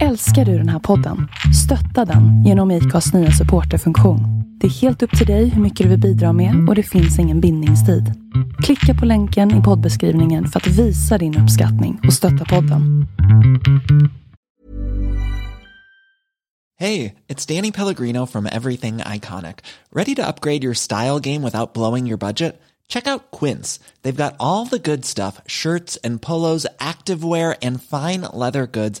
Älskar du den här podden? Stötta den genom IKAs nya supporterfunktion. Det är helt upp till dig hur mycket du vill bidra med och det finns ingen bindningstid. Klicka på länken i poddbeskrivningen för att visa din uppskattning och stötta podden. Hej, det är Danny Pellegrino from Everything Iconic. Ready to upgrade your style game without blowing your budget? Check out Quince. They've got all the good stuff shirts and polos, activewear, and fine leather goods,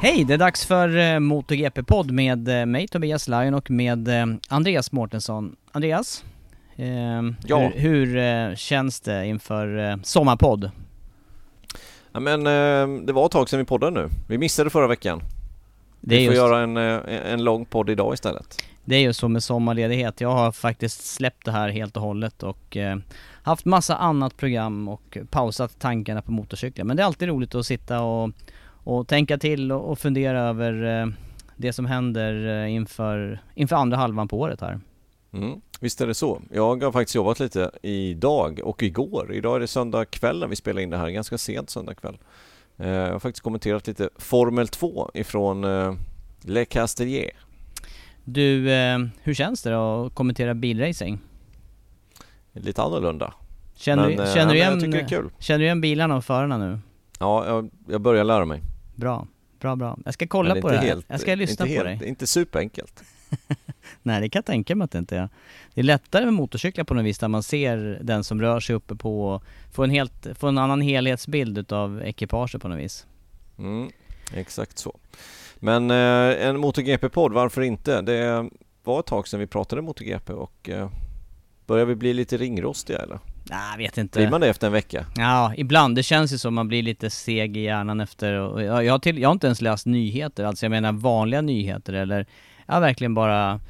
Hej! Det är dags för eh, MotoGP-podd med eh, mig Tobias Lion och med eh, Andreas Mårtensson. Andreas? Eh, Ja. Hur, hur känns det inför sommarpodd? Ja, men eh, det var ett tag sedan vi poddade nu. Vi missade förra veckan. Det vi får göra en, en lång podd idag istället. det är ju så med sommarledighet. Jag har faktiskt släppt det här helt och hållet och eh, haft massa annat program och pausat tankarna på motorcyklar. Men det är alltid roligt att sitta och, och tänka till och, och fundera över eh, det som händer eh, inför, inför andra halvan på året här. Mm. Visst är det så. Jag har faktiskt jobbat lite idag och igår. Idag är det söndag kväll när vi spelar in det här, ganska sent söndag kväll. Eh, jag har faktiskt kommenterat lite Formel 2 ifrån eh, Le Castellier. Du, hur känns det då att kommentera bilracing? Lite annorlunda. Känner, Men, du- känner, du igen, känner du igen bilarna och förarna nu? Ja, jag, jag börjar lära mig. Bra, bra, bra. Jag ska kolla på det här. helt- jag ska lyssna på helt, dig. Inte superenkelt. Nej, det kan jag tänka mig att det inte är. Det är lättare med motorcyklar på något vis där man ser den som rör sig uppe på och får en, helt, får en annan helhetsbild utav ekipaget på något vis. Mm, exakt så. Men eh, en MotoGP-podd, varför inte? Det var ett tag sedan vi pratade MotoGP och eh, börjar vi bli lite ringrostiga eller? Nej, vet inte. Blir man det efter en vecka? Ja, ibland. Det känns ju som man blir lite seg i hjärnan efter och jag, jag, har till, jag har inte ens läst nyheter, alltså jag menar vanliga nyheter eller jag har verkligen bara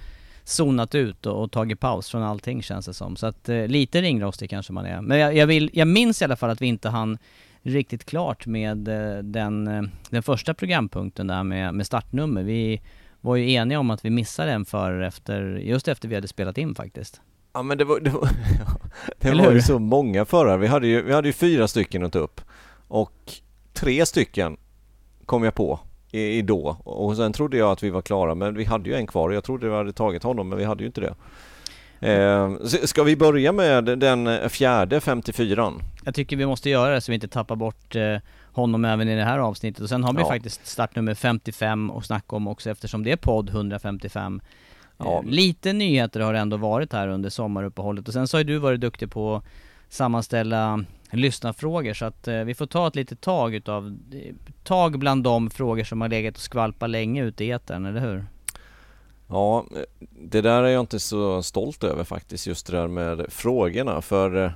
zonat ut och, och tagit paus från allting känns det som. Så att eh, lite ringrostig kanske man är. Men jag, jag, vill, jag minns i alla fall att vi inte hann riktigt klart med eh, den, eh, den första programpunkten där med, med startnummer. Vi var ju eniga om att vi missade en förare efter, just efter vi hade spelat in faktiskt. Ja men det var, det var, det var ju så många förare. Vi hade ju, vi hade ju fyra stycken att ta upp. Och tre stycken kom jag på i, i då. Och sen trodde jag att vi var klara men vi hade ju en kvar. Jag trodde vi hade tagit honom men vi hade ju inte det. Eh, ska vi börja med den fjärde 54 Jag tycker vi måste göra det så vi inte tappar bort eh, honom även i det här avsnittet. Och sen har vi Ja. faktiskt startnummer 55 och snacka om också eftersom det är podd 155. Ja. Eh, lite nyheter har det ändå varit här under sommaruppehållet och sen så har ju du varit duktig på att sammanställa lyssnarfrågor så att eh, vi får ta ett litet tag utav, eh, tag bland de frågor som har legat och skvalpat länge ute i etern, eller hur? Ja, det där är jag inte så stolt över faktiskt, just det där med frågorna. För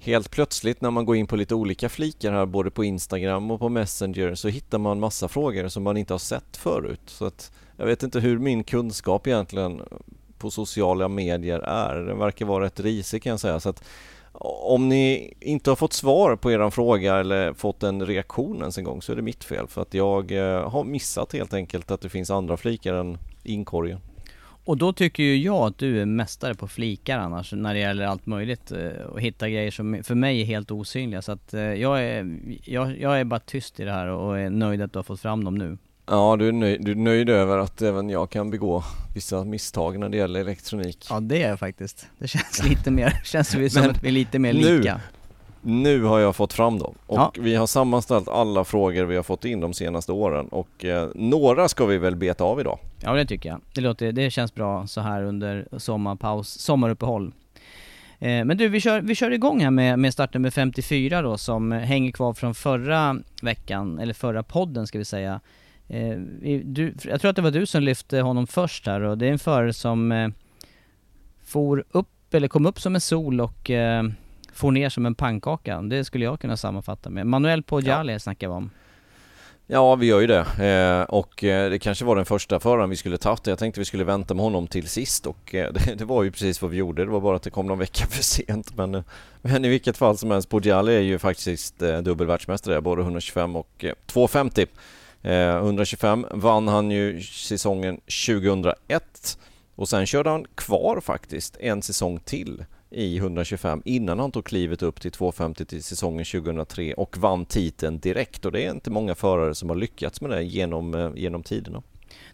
helt plötsligt när man går in på lite olika flikar här, både på Instagram och på Messenger, så hittar man massa frågor som man inte har sett förut. Så att jag vet inte hur min kunskap egentligen på sociala medier är. Den verkar vara rätt risig kan jag säga. Så att om ni inte har fått svar på er fråga eller fått en reaktion ens en gång så är det mitt fel. För att jag eh, har missat helt enkelt att det finns andra flikar än inkorgen. Och då tycker ju jag att du är mästare på flikar annars när det gäller allt möjligt eh, och hitta grejer som för mig är helt osynliga så att eh, jag är, jag, jag är bara tyst i det här och är nöjd att du har fått fram dem nu. Ja, du är, nöjd, du är nöjd över att även jag kan begå vissa misstag när det gäller elektronik. Ja det är jag faktiskt. Det känns lite mer, känns som att vi är lite mer lika. Nu har jag fått fram dem och Ja. vi har sammanställt alla frågor vi har fått in de senaste åren och eh, några ska vi väl beta av idag. Ja det tycker jag. Det, låter, det känns bra så här under sommarpaus, sommaruppehåll. Eh, men du, vi kör, vi kör igång här med, med startnummer 54 då som hänger kvar från förra veckan, eller förra podden ska vi säga. Eh, du, jag tror att det var du som lyfte honom först här och det är en förare som eh, for upp, eller kom upp som en sol och eh, for ner som en pannkaka. Det skulle jag kunna sammanfatta med. Manuel Poggiali snackar vi om. Ja, vi gör ju det eh, och eh, det kanske var den första föraren vi skulle tagit. Jag tänkte vi skulle vänta med honom till sist och eh, det, det var ju precis vad vi gjorde. Det var bara att det kom någon vecka för sent. Men, eh, men i vilket fall som helst, Poggiali är ju faktiskt eh, dubbel världsmästare, både 125 och eh, 250. Eh, 125 vann han ju säsongen 2001 och sen körde han kvar faktiskt en säsong till i 125 innan han tog klivet upp till 250 till säsongen 2003 och vann titeln direkt och det är inte många förare som har lyckats med det genom, eh, genom tiderna.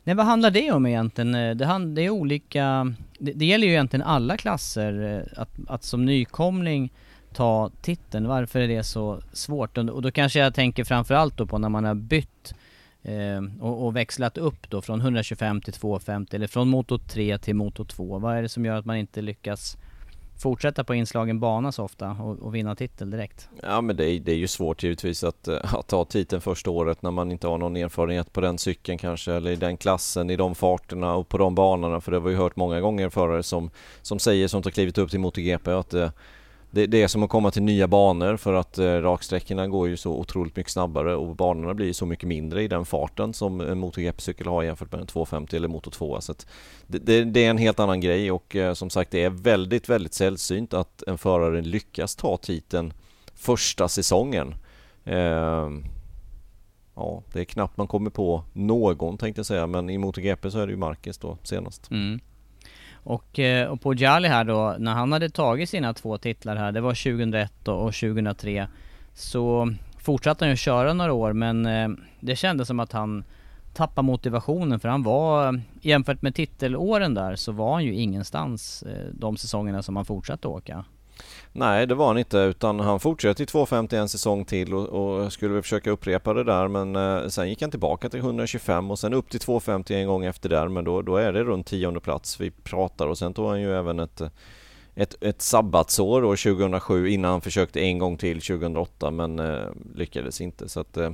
Nej vad handlar det om egentligen? Eh, det, hand, det är olika, det, det gäller ju egentligen alla klasser att, att som nykomling ta titeln. Varför är det så svårt? Och och då kanske jag tänker framförallt då på när man har bytt eh, Ehm, och, och växlat upp då från 125 till 250 eller från motor 3 till motor 2. Vad är det som gör att man inte lyckas fortsätta på inslagen bana så ofta och, och vinna titel direkt? Ja men det är, det är ju svårt givetvis att, eh, att ta titeln första året när man inte har någon erfarenhet på den cykeln kanske eller i den klassen, i de farterna och på de banorna för det har vi ju hört många gånger förare som, som säger som har klivit upp till MotoGP att eh, det, det är som att komma till nya banor för att eh, raksträckorna går ju så otroligt mycket snabbare och banorna blir så mycket mindre i den farten som en MotoGP-cykel har jämfört med en 250 eller Moto 2. Så att det, det, det är en helt annan grej och eh, som sagt det är väldigt, väldigt sällsynt att en förare lyckas ta titeln första säsongen. Eh, ja, det är knappt man kommer på någon tänkte jag säga men i MotoGP så är det ju Marquez då senast. Mm. Och, eh, och på Jali här då, när han hade tagit sina två titlar här, det var 2001 och 2003, så fortsatte han ju köra några år men eh, det kändes som att han tappade motivationen för han var, jämfört med titelåren där, så var han ju ingenstans eh, de säsongerna som han fortsatte åka. Nej det var han inte utan han fortsatte i 250 en säsong till och, och skulle väl försöka upprepa det där men eh, sen gick han tillbaka till 125 och sen upp till 250 en gång efter där men då, då är det runt tionde plats vi pratar och sen tog han ju även ett ett, ett sabbatsår år 2007 innan han försökte en gång till 2008 men eh, lyckades inte. Så att eh,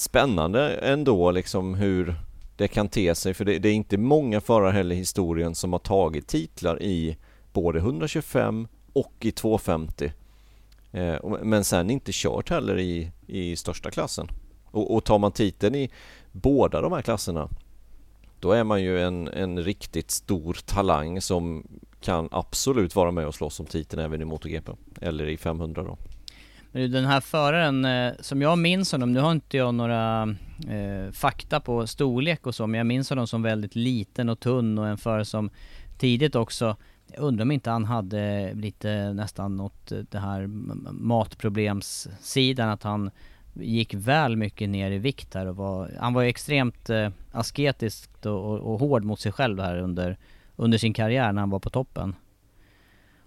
Spännande ändå liksom hur det kan te sig för det, det är inte många förare heller i historien som har tagit titlar i både 125 och i 250 eh, Men sen inte kört heller i, i största klassen. Och, och tar man titeln i båda de här klasserna Då är man ju en, en riktigt stor talang som kan absolut vara med och slåss om titeln även i MotoGP Eller i 500 då. Men den här föraren, eh, som jag minns honom, nu har inte jag några eh, fakta på storlek och så, men jag minns honom som väldigt liten och tunn och en förare som tidigt också, jag undrar om inte han hade lite nästan något, eh, det här matproblemssidan, att han gick väl mycket ner i vikt här och var, han var ju extremt eh, asketisk och, och, och hård mot sig själv här under, under sin karriär när han var på toppen.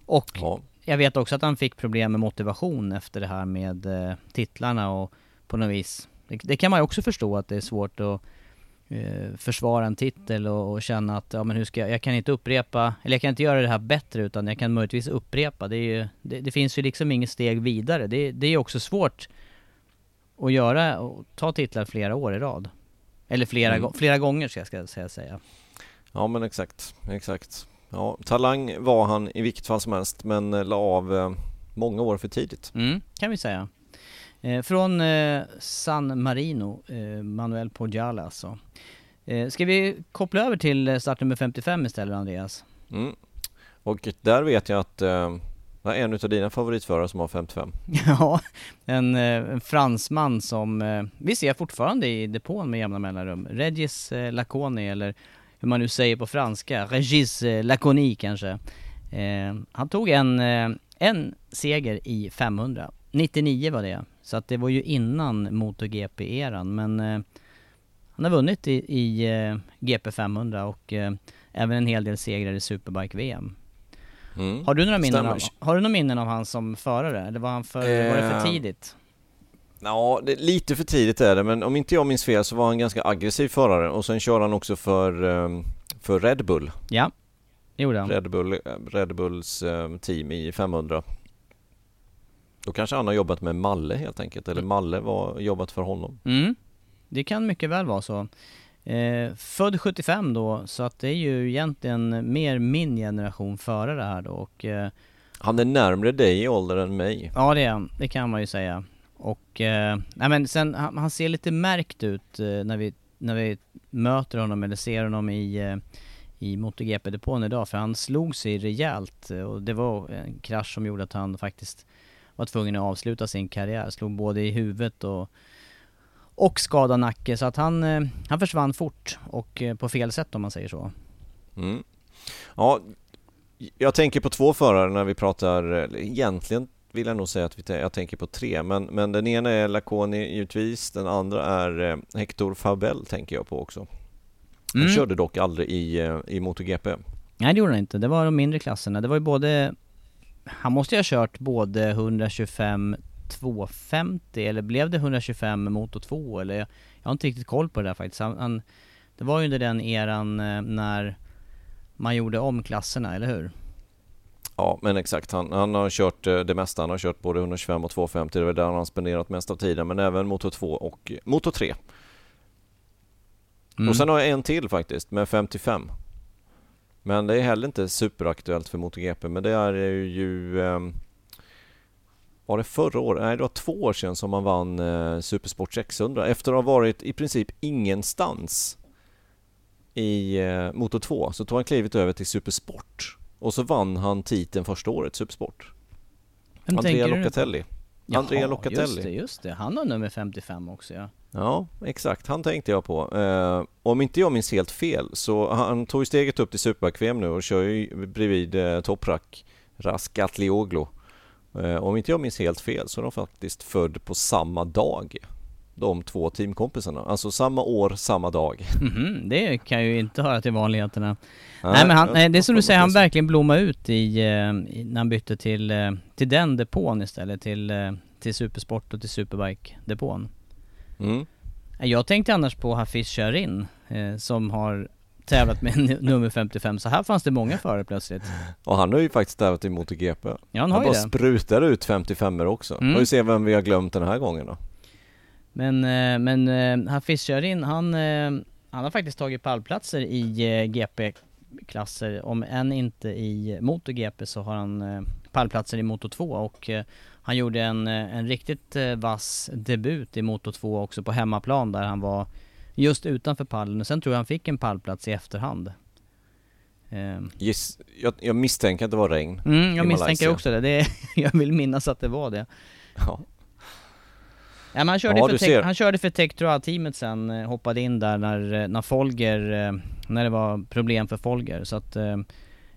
Och Ja, jag vet också att han fick problem med motivation efter det här med eh, titlarna och på något vis. Det, det kan man ju också förstå att det är svårt att försvara en titel och, och känna att ja men hur ska jag, jag kan inte upprepa, eller jag kan inte göra det här bättre utan jag kan möjligtvis upprepa. Det, ju, det, det finns ju liksom inget steg vidare. Det, det är också svårt att göra och ta titlar flera år i rad. Eller flera, Mm. flera gånger ska jag ska säga. säga. Ja men exakt, exakt. Ja, talang var han i vilket fall som helst men eh, la av eh, många år för tidigt. Mm, kan vi säga. Eh, från eh, San Marino, eh, Manuel Poggiala alltså. Eh, ska vi koppla över till eh, startnummer 55 istället Andreas? Mm. Och där vet jag att eh, det är en utav dina favoritförare som har 55. ja, en, eh, en fransman som vi ser fortfarande i depån med jämna mellanrum. Regis Laconi eller hur man nu säger på franska, Regis Laconi kanske. Han tog en, en seger i 500. 99 var det, så att det var ju innan MotoGP-eran men eh, han har vunnit i, i eh, GP 500 och eh, även en hel del segrar i Superbike-VM. Mm. Har du några minnen av, har du några minnen av han som förare? Eller var, han för, var det för tidigt? Ja, det, lite för tidigt är det, men om inte jag minns fel så var han ganska aggressiv förare och sen kör han också för, för Red Bull. Ja, det gjorde han. Red, Bull, Red Bulls team i 500. Då kanske han har jobbat med Malle helt enkelt, eller Malle var jobbat för honom. Mm. Det kan mycket väl vara så. Eh, född 75 då, så att det är ju egentligen mer min generation före det här då och eh, Han är närmre dig i ålder än mig. ja det är han, det kan man ju säga. Och, eh, nej men sen, han, han ser lite märkt ut eh, när, vi, när vi möter honom eller ser honom i, eh, i MotoGP-depån idag för han slog sig rejält eh, och det var en krasch som gjorde att han faktiskt var tvungen att avsluta sin karriär. Slog både i huvudet och, och skadade nacke så att han, eh, han försvann fort och eh, på fel sätt om man säger så. Mm. Ja, jag tänker på två förare när vi pratar, egentligen vill jag nog säga att jag tänker på tre, men, men den ena är Laconi givetvis, den andra är eh, Hector Fabel tänker jag på också. Han Mm. körde dock aldrig i, i MotoGP. Nej det gjorde han inte, det var de mindre klasserna. Det var ju både, han måste ju ha kört både 125 250 eller blev det 125 motor 2 eller jag, har inte riktigt koll på det där faktiskt. Han, han, det var ju under den eran eh, när man gjorde om klasserna, eller hur? Ja, men exakt. Han, han har kört eh, det mesta. Han har kört både 125 och 250. Det är där han har spenderat mest av tiden, men även Moto 2 och eh, Moto 3. Mm. Och sen har jag en till faktiskt, med 55. Men det är heller inte superaktuellt för MotoGP, men det är ju... ehm, var det förra året? Nej, det var två år sedan som man vann eh, Supersport 600 efter att ha varit i princip ingenstans i eh, Moto 2 så tog han klivet över till Supersport och så vann han titeln första året, Supersport. Vem Andrea tänker du? Locatelli. Jaha, Andrea Locatelli. just det, just det. Han har nummer 55 också ja. Ja, exakt. Han tänkte jag på. Eh, om inte jag minns helt fel så han tog steget upp till Superbike-VM nu och kör ju bredvid eh, Toprak Raskatlioglu. Eh, om inte jag minns helt fel så är de faktiskt född på samma dag. De två teamkompisarna. Alltså samma år, samma dag. Mhm, det kan ju inte höra till vanligheterna. Nej, men han, nej, det är som du säger, han verkligen blommade ut i, eh, i, när han bytte till, eh, till den depån istället, till, eh, till Supersport och till Superbike-depån. Mm. Jag tänkte annars på Hafiz Sharin, eh, som har tävlat med n- nummer 55, så här fanns det många förare plötsligt. Och han har ju faktiskt tävlat i MotoGP. Ja, han Han har ju bara det. sprutar ut 55 också. Mm. Får vi se vem vi har glömt den här gången då. Men, eh, men eh, Hafiz Sharin, han, eh, han har faktiskt tagit pallplatser i GP-klasser. Om än inte i MotoGP så har han pallplatser i Moto 2 och han gjorde en, en riktigt vass debut i Moto 2 också på hemmaplan där han var just utanför pallen. Och sen tror jag han fick en pallplats i efterhand. Eh, Giss, jag, jag misstänker att det var regn. Mm, jag misstänker också det. det är, jag vill minnas att det var det. Ja. Men han, körde Ja, för du Tec- ser. han körde för Tektroa-teamet sen, eh, hoppade in där när, eh, när Folger, eh, när det var problem för Folger. Så att, eh,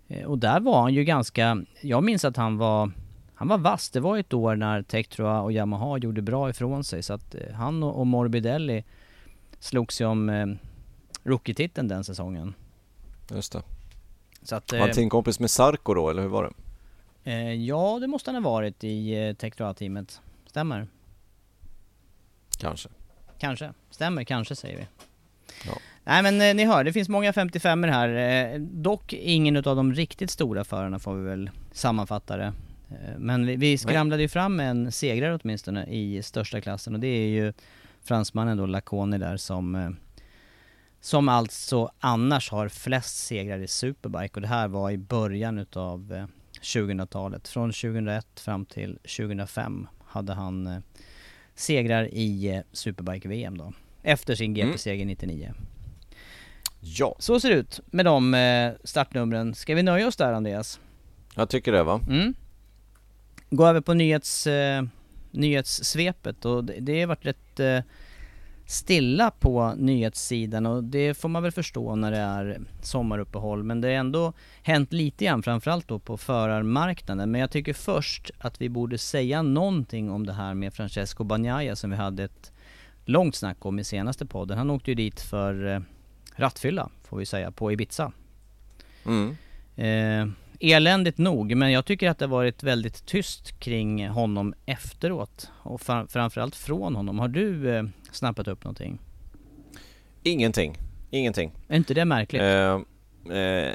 eh, och där var han ju ganska, jag minns att han var, han var vass. Det var ett år när Tektroa och Yamaha gjorde bra ifrån sig. Så att eh, han och, Morbidelli slogs ju om eh, rookie-titeln den säsongen. Just det. Så att, Var han eh, teamkompis med Sarko då, eller hur var det? eh, ja, det måste han ha varit i eh, Tektroa-teamet. Stämmer. Kanske. Kanske. Stämmer, kanske säger vi. Ja. Nej men eh, ni hör, det finns många 55 här. Eh, dock ingen utav de riktigt stora förarna får vi väl sammanfatta det. Eh, men vi, vi skramlade ju fram en segrare åtminstone i största klassen och det är ju fransmannen då Laconi där som eh, som alltså annars har flest segrar i Superbike och det här var i början utav eh, 2000-talet. Från 2001 fram till 2005 hade han segrar i eh, Superbike-VM då. Efter sin Mm. GP-seger 99. Ja, Så ser det ut med de eh, startnumren. Ska vi nöja oss där Andreas? jag tycker det va? Mm. Gå över på nyhets, eh, nyhetssvepet och det, det har varit rätt stilla på nyhetssidan och det får man väl förstå när det är sommaruppehåll men det har ändå hänt lite grann framförallt då på förarmarknaden men jag tycker först att vi borde säga någonting om det här med Francesco Bagnaia som vi hade ett långt snack om i senaste podden. Han åkte ju dit för eh, rattfylla, får vi säga, på Ibiza. Mm. Eh, eländigt nog, men jag tycker att det varit väldigt tyst kring honom efteråt. Och fram, framförallt från honom. Har du eh, snappat upp någonting? Ingenting. Ingenting. Är inte det märkligt? Eh, eh,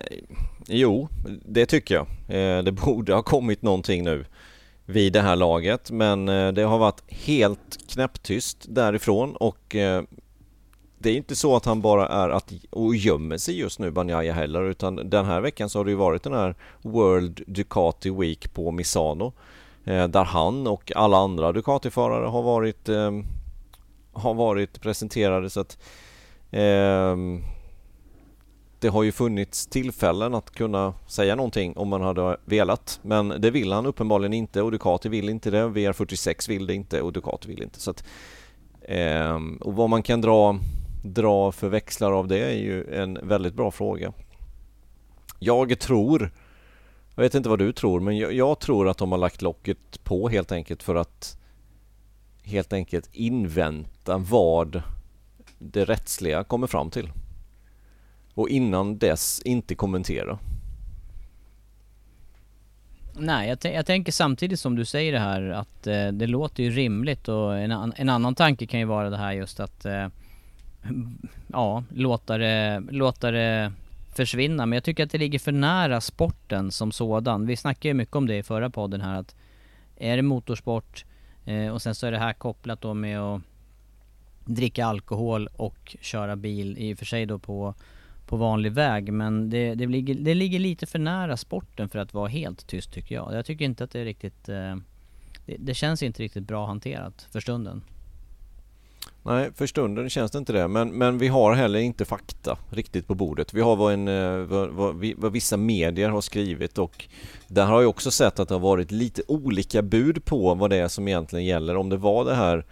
jo, det tycker jag. Eh, det borde ha kommit någonting nu vid det här laget men eh, det har varit helt knäpptyst därifrån och eh, det är inte så att han bara är att och gömmer sig just nu Banjaya heller utan den här veckan så har det ju varit den här World Ducati Week på Misano eh, där han och alla andra Ducati-förare har varit har varit presenterade så att ehm, det har ju funnits tillfällen att kunna säga någonting om man hade velat. Men det vill han uppenbarligen inte och Ducati vill inte det, VR46 vill det inte och Ducati vill inte. Så att eh, och vad man kan dra, dra för växlar av det är ju en väldigt bra fråga. Jag tror jag vet inte vad du tror men jag, jag tror att de har lagt locket på helt enkelt för att helt enkelt invänta vad det rättsliga kommer fram till och innan dess inte kommentera? Nej, jag, jag, tänker samtidigt som du säger det här att eh, det låter ju rimligt och en, en, annan tanke kan ju vara det här just att eh, ja, låta det, låta det försvinna. Men jag tycker att det ligger för nära sporten som sådan. Vi snackade ju mycket om det i förra podden här att är det motorsport eh, och sen så är det här kopplat då med att dricka alkohol och köra bil i och för sig då på på vanlig väg men det, det, ligger, det ligger lite för nära sporten för att vara helt tyst tycker jag. Jag tycker inte att det är riktigt eh, det, det, känns inte riktigt bra hanterat för stunden. Nej, för stunden känns det inte det. Men, men vi har heller inte fakta riktigt på bordet. Vi har vad, en, eh, vad, vad, vad, vissa medier har skrivit och där har jag också sett att det har varit lite olika bud på vad det är som egentligen gäller. Om det var det här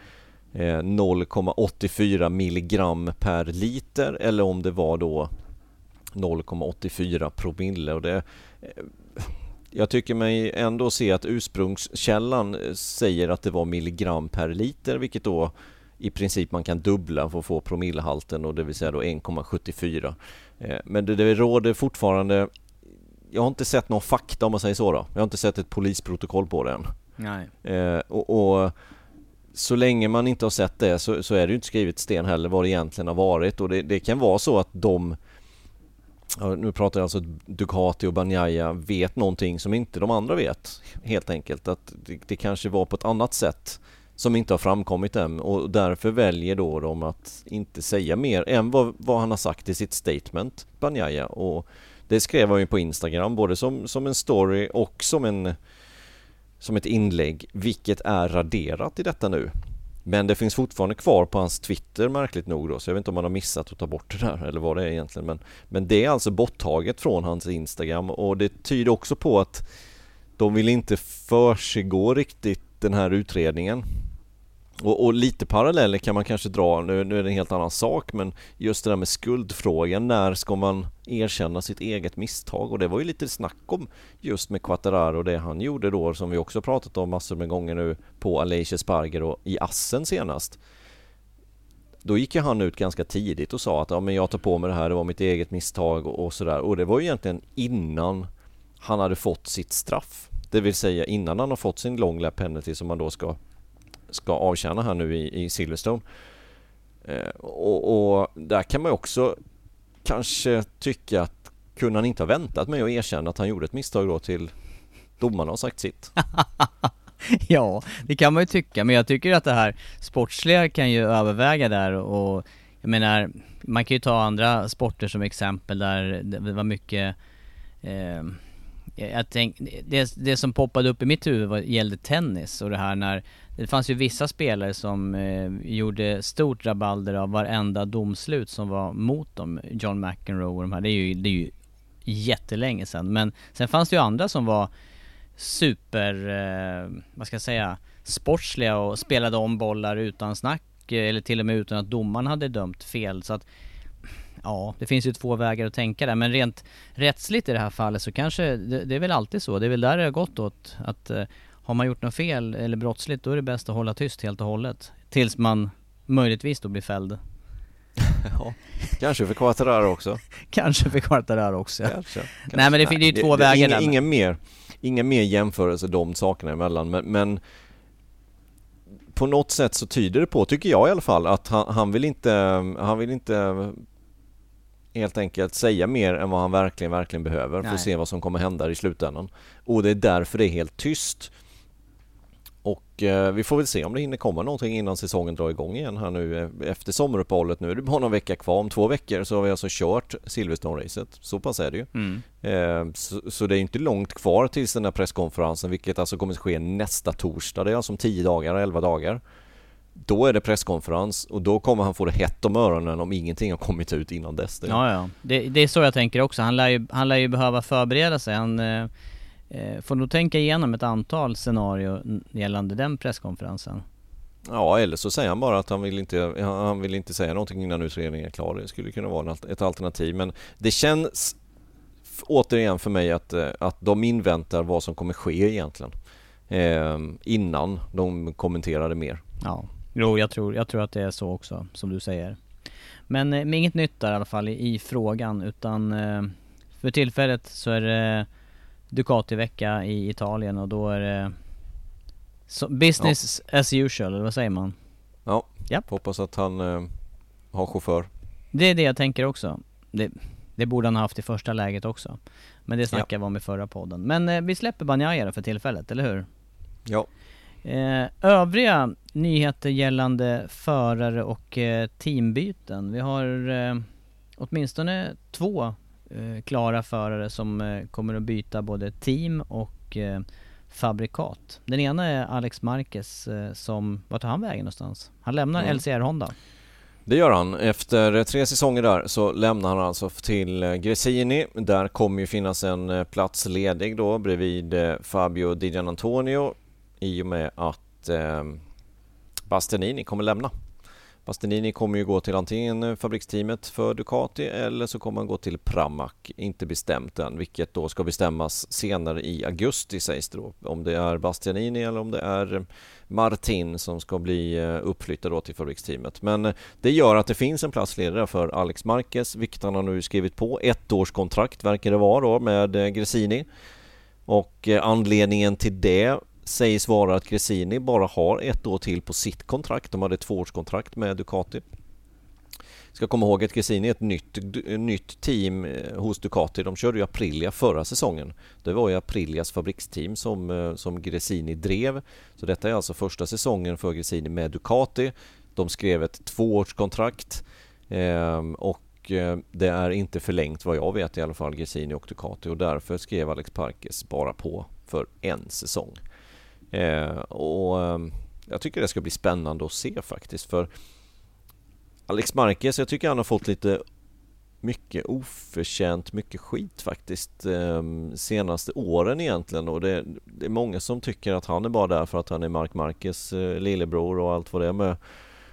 eh, 0,84 milligram per liter eller om det var då 0,84 promille och det eh, jag tycker mig ändå se att ursprungskällan säger att det var milligram per liter vilket då i princip man kan dubbla för att få promillehalten och det vill säga då 1,74 men det, det råder fortfarande jag har inte sett någon fakta om man säger så då. Jag har inte sett ett polisprotokoll på det än. Nej. och, och så länge man inte har sett det så, så är det ju inte skrivet sten heller vad det egentligen har varit och det, det kan vara så att de nu pratar jag alltså Ducati och Banjaya vet någonting som inte de andra vet helt enkelt att det, det, kanske var på ett annat sätt som inte har framkommit än och därför väljer då de att inte säga mer än vad, vad han har sagt i sitt statement Banjaya och det skrev han ju på Instagram både som, som en story och som en som ett inlägg, vilket är raderat i detta nu. Men det finns fortfarande kvar på hans Twitter märkligt nog då, så jag vet inte om han har missat att ta bort det där eller vad det är egentligen. Men, men det är alltså borttaget från hans Instagram och det tyder också på att de vill inte försiggå riktigt den här utredningen. Och, och, lite paralleller kan man kanske dra, nu, nu är det en helt annan sak, men just det där med skuldfrågan, när ska man erkänna sitt eget misstag? Och det var ju lite snack om just med Quattararo, och det han gjorde då, som vi också pratat om massor med gånger nu på Aleix Sparger och i Assen senast. Då gick ju han ut ganska tidigt och sa att ja, men jag tar på mig det här, det var mitt eget misstag och, och sådär. Och det var ju egentligen innan han hade fått sitt straff. Det vill säga innan han har fått sin long lap penalty som man då ska ska avtjäna här nu i, i Silverstone. Eh, och, och, där kan man också kanske tycka att kunde han inte ha väntat med att erkänna att han gjorde ett misstag då till domarna har sagt sitt? ja, det kan man ju tycka, men jag tycker att det här sportsliga kan ju överväga där och jag menar, man kan ju ta andra sporter som exempel där det var mycket eh, jag tänk, det, det som poppade upp i mitt huvud var, gällde tennis och det här när det fanns ju vissa spelare som eh, gjorde stort rabalder av varenda domslut som var mot dem, John McEnroe och de här, det är ju, det är ju jättelänge sedan. Men sen fanns det ju andra som var super, eh, vad ska jag säga, sportsliga och spelade om bollar utan snack eh, eller till och med utan att domaren hade dömt fel. Så att Ja, det finns ju två vägar att tänka där men rent rättsligt i det här fallet så kanske, det, det är väl alltid så. Det är väl där det har gått åt att eh, har man gjort något fel eller brottsligt då är det bäst att hålla tyst helt och hållet. Tills man, möjligtvis då bli fälld. ja, kanske för Quattararo också. kanske för Quartararo också. Kanske, kanske. Nej men det finns ju två det, vägar inga. Inga mer, inga mer jämförelser de sakerna emellan men, men på något sätt så tyder det på, tycker jag i alla fall, att han, han vill inte, han vill inte helt enkelt säga mer än vad han verkligen, verkligen behöver för Nej. att se vad som kommer hända i slutändan. Och det är därför det är helt tyst. Eh, vi får väl se om det hinner komma någonting innan säsongen drar igång igen här nu eh, efter sommaruppehållet. Nu är det bara någon vecka kvar. Om två veckor så har vi alltså kört Silverstone-racet. Så pass är det ju. Mm. Eh, så, så det är inte långt kvar tills den här presskonferensen, vilket alltså kommer att ske nästa torsdag. Det är alltså om 10 dagar, 11 dagar. Då är det presskonferens och då kommer han få det hett om öronen om ingenting har kommit ut innan dess. Det- Ja, ja. Det, det är så jag tänker också. Han lär ju, han lär ju behöva förbereda sig. Han får nog tänka igenom ett antal scenarier n- gällande den presskonferensen. Ja, eller så säger han bara att han vill inte, han vill inte säga någonting innan utredningen är klar. Det skulle kunna vara ett alternativ. Men det känns återigen för mig att, eh, att de inväntar vad som kommer ske egentligen. Eh, innan de kommenterade mer. Ja, jo jag tror, jag tror att det är så också, som du säger. Men eh, med inget nytt där i alla fall i, i frågan, utan eh, för tillfället så är det Ducati-vecka i Italien och då är det så, business as usual, eller vad säger man? Ja, Japp. hoppas att han eh, har chaufför. Det är det jag tänker också. Det, det borde han ha haft i första läget också. Men det snackade vi om i förra podden. Men eh, vi släpper Banjaya för tillfället, eller hur? Ja, Eh, övriga nyheter gällande förare och eh, teambyten. Vi har eh, åtminstone två klara förare som eh, kommer att byta både team och eh, fabrikat. Den ena är Alex Marquez eh, som, vart tar han vägen någonstans? Han lämnar Mm. LCR Honda. det gör han. Efter tre säsonger där så lämnar han alltså till eh, Gresini. Där kommer ju finnas en eh, plats ledig då bredvid eh, Fabio Di Gianantonio i och med att eh, Bastianini kommer lämna. Bastianini kommer ju gå till antingen fabriksteamet för Ducati eller så kommer han gå till Pramac. Inte bestämt än, vilket då ska bestämmas senare i augusti sägs det då. Om det är Bastianini eller om det är Martin som ska bli eh, uppflyttad då till fabriksteamet. Men eh, det gör att det finns en plats för Alex Marquez, vilket han har nu skrivit på. Ett års kontrakt verkar det vara då med eh, Gresini. Och anledningen till det sägs vara att Gresini bara har ett år till på sitt kontrakt. De hade ett tvåårskontrakt med Ducati. Ska komma ihåg att Gresini är ett nytt, nytt team eh, hos Ducati. De körde ju Aprilia förra säsongen. Det var ju Aprilias fabriksteam som, eh, som Gresini drev. Så detta är alltså första säsongen för Gresini med Ducati. De skrev ett tvåårskontrakt ehm, eh, och det är inte förlängt vad jag vet i alla fall, Gresini och Ducati och därför skrev Alex Parkes bara på för en säsong. Eh, och eh, jag tycker det ska bli spännande att se faktiskt för Alex Marquez, jag tycker han har fått lite mycket oförtjänt mycket skit faktiskt eh, senaste åren egentligen. Och det, det är många som tycker att han är bara där för att han är Mark Marquez eh, lillebror och allt vad det, är med,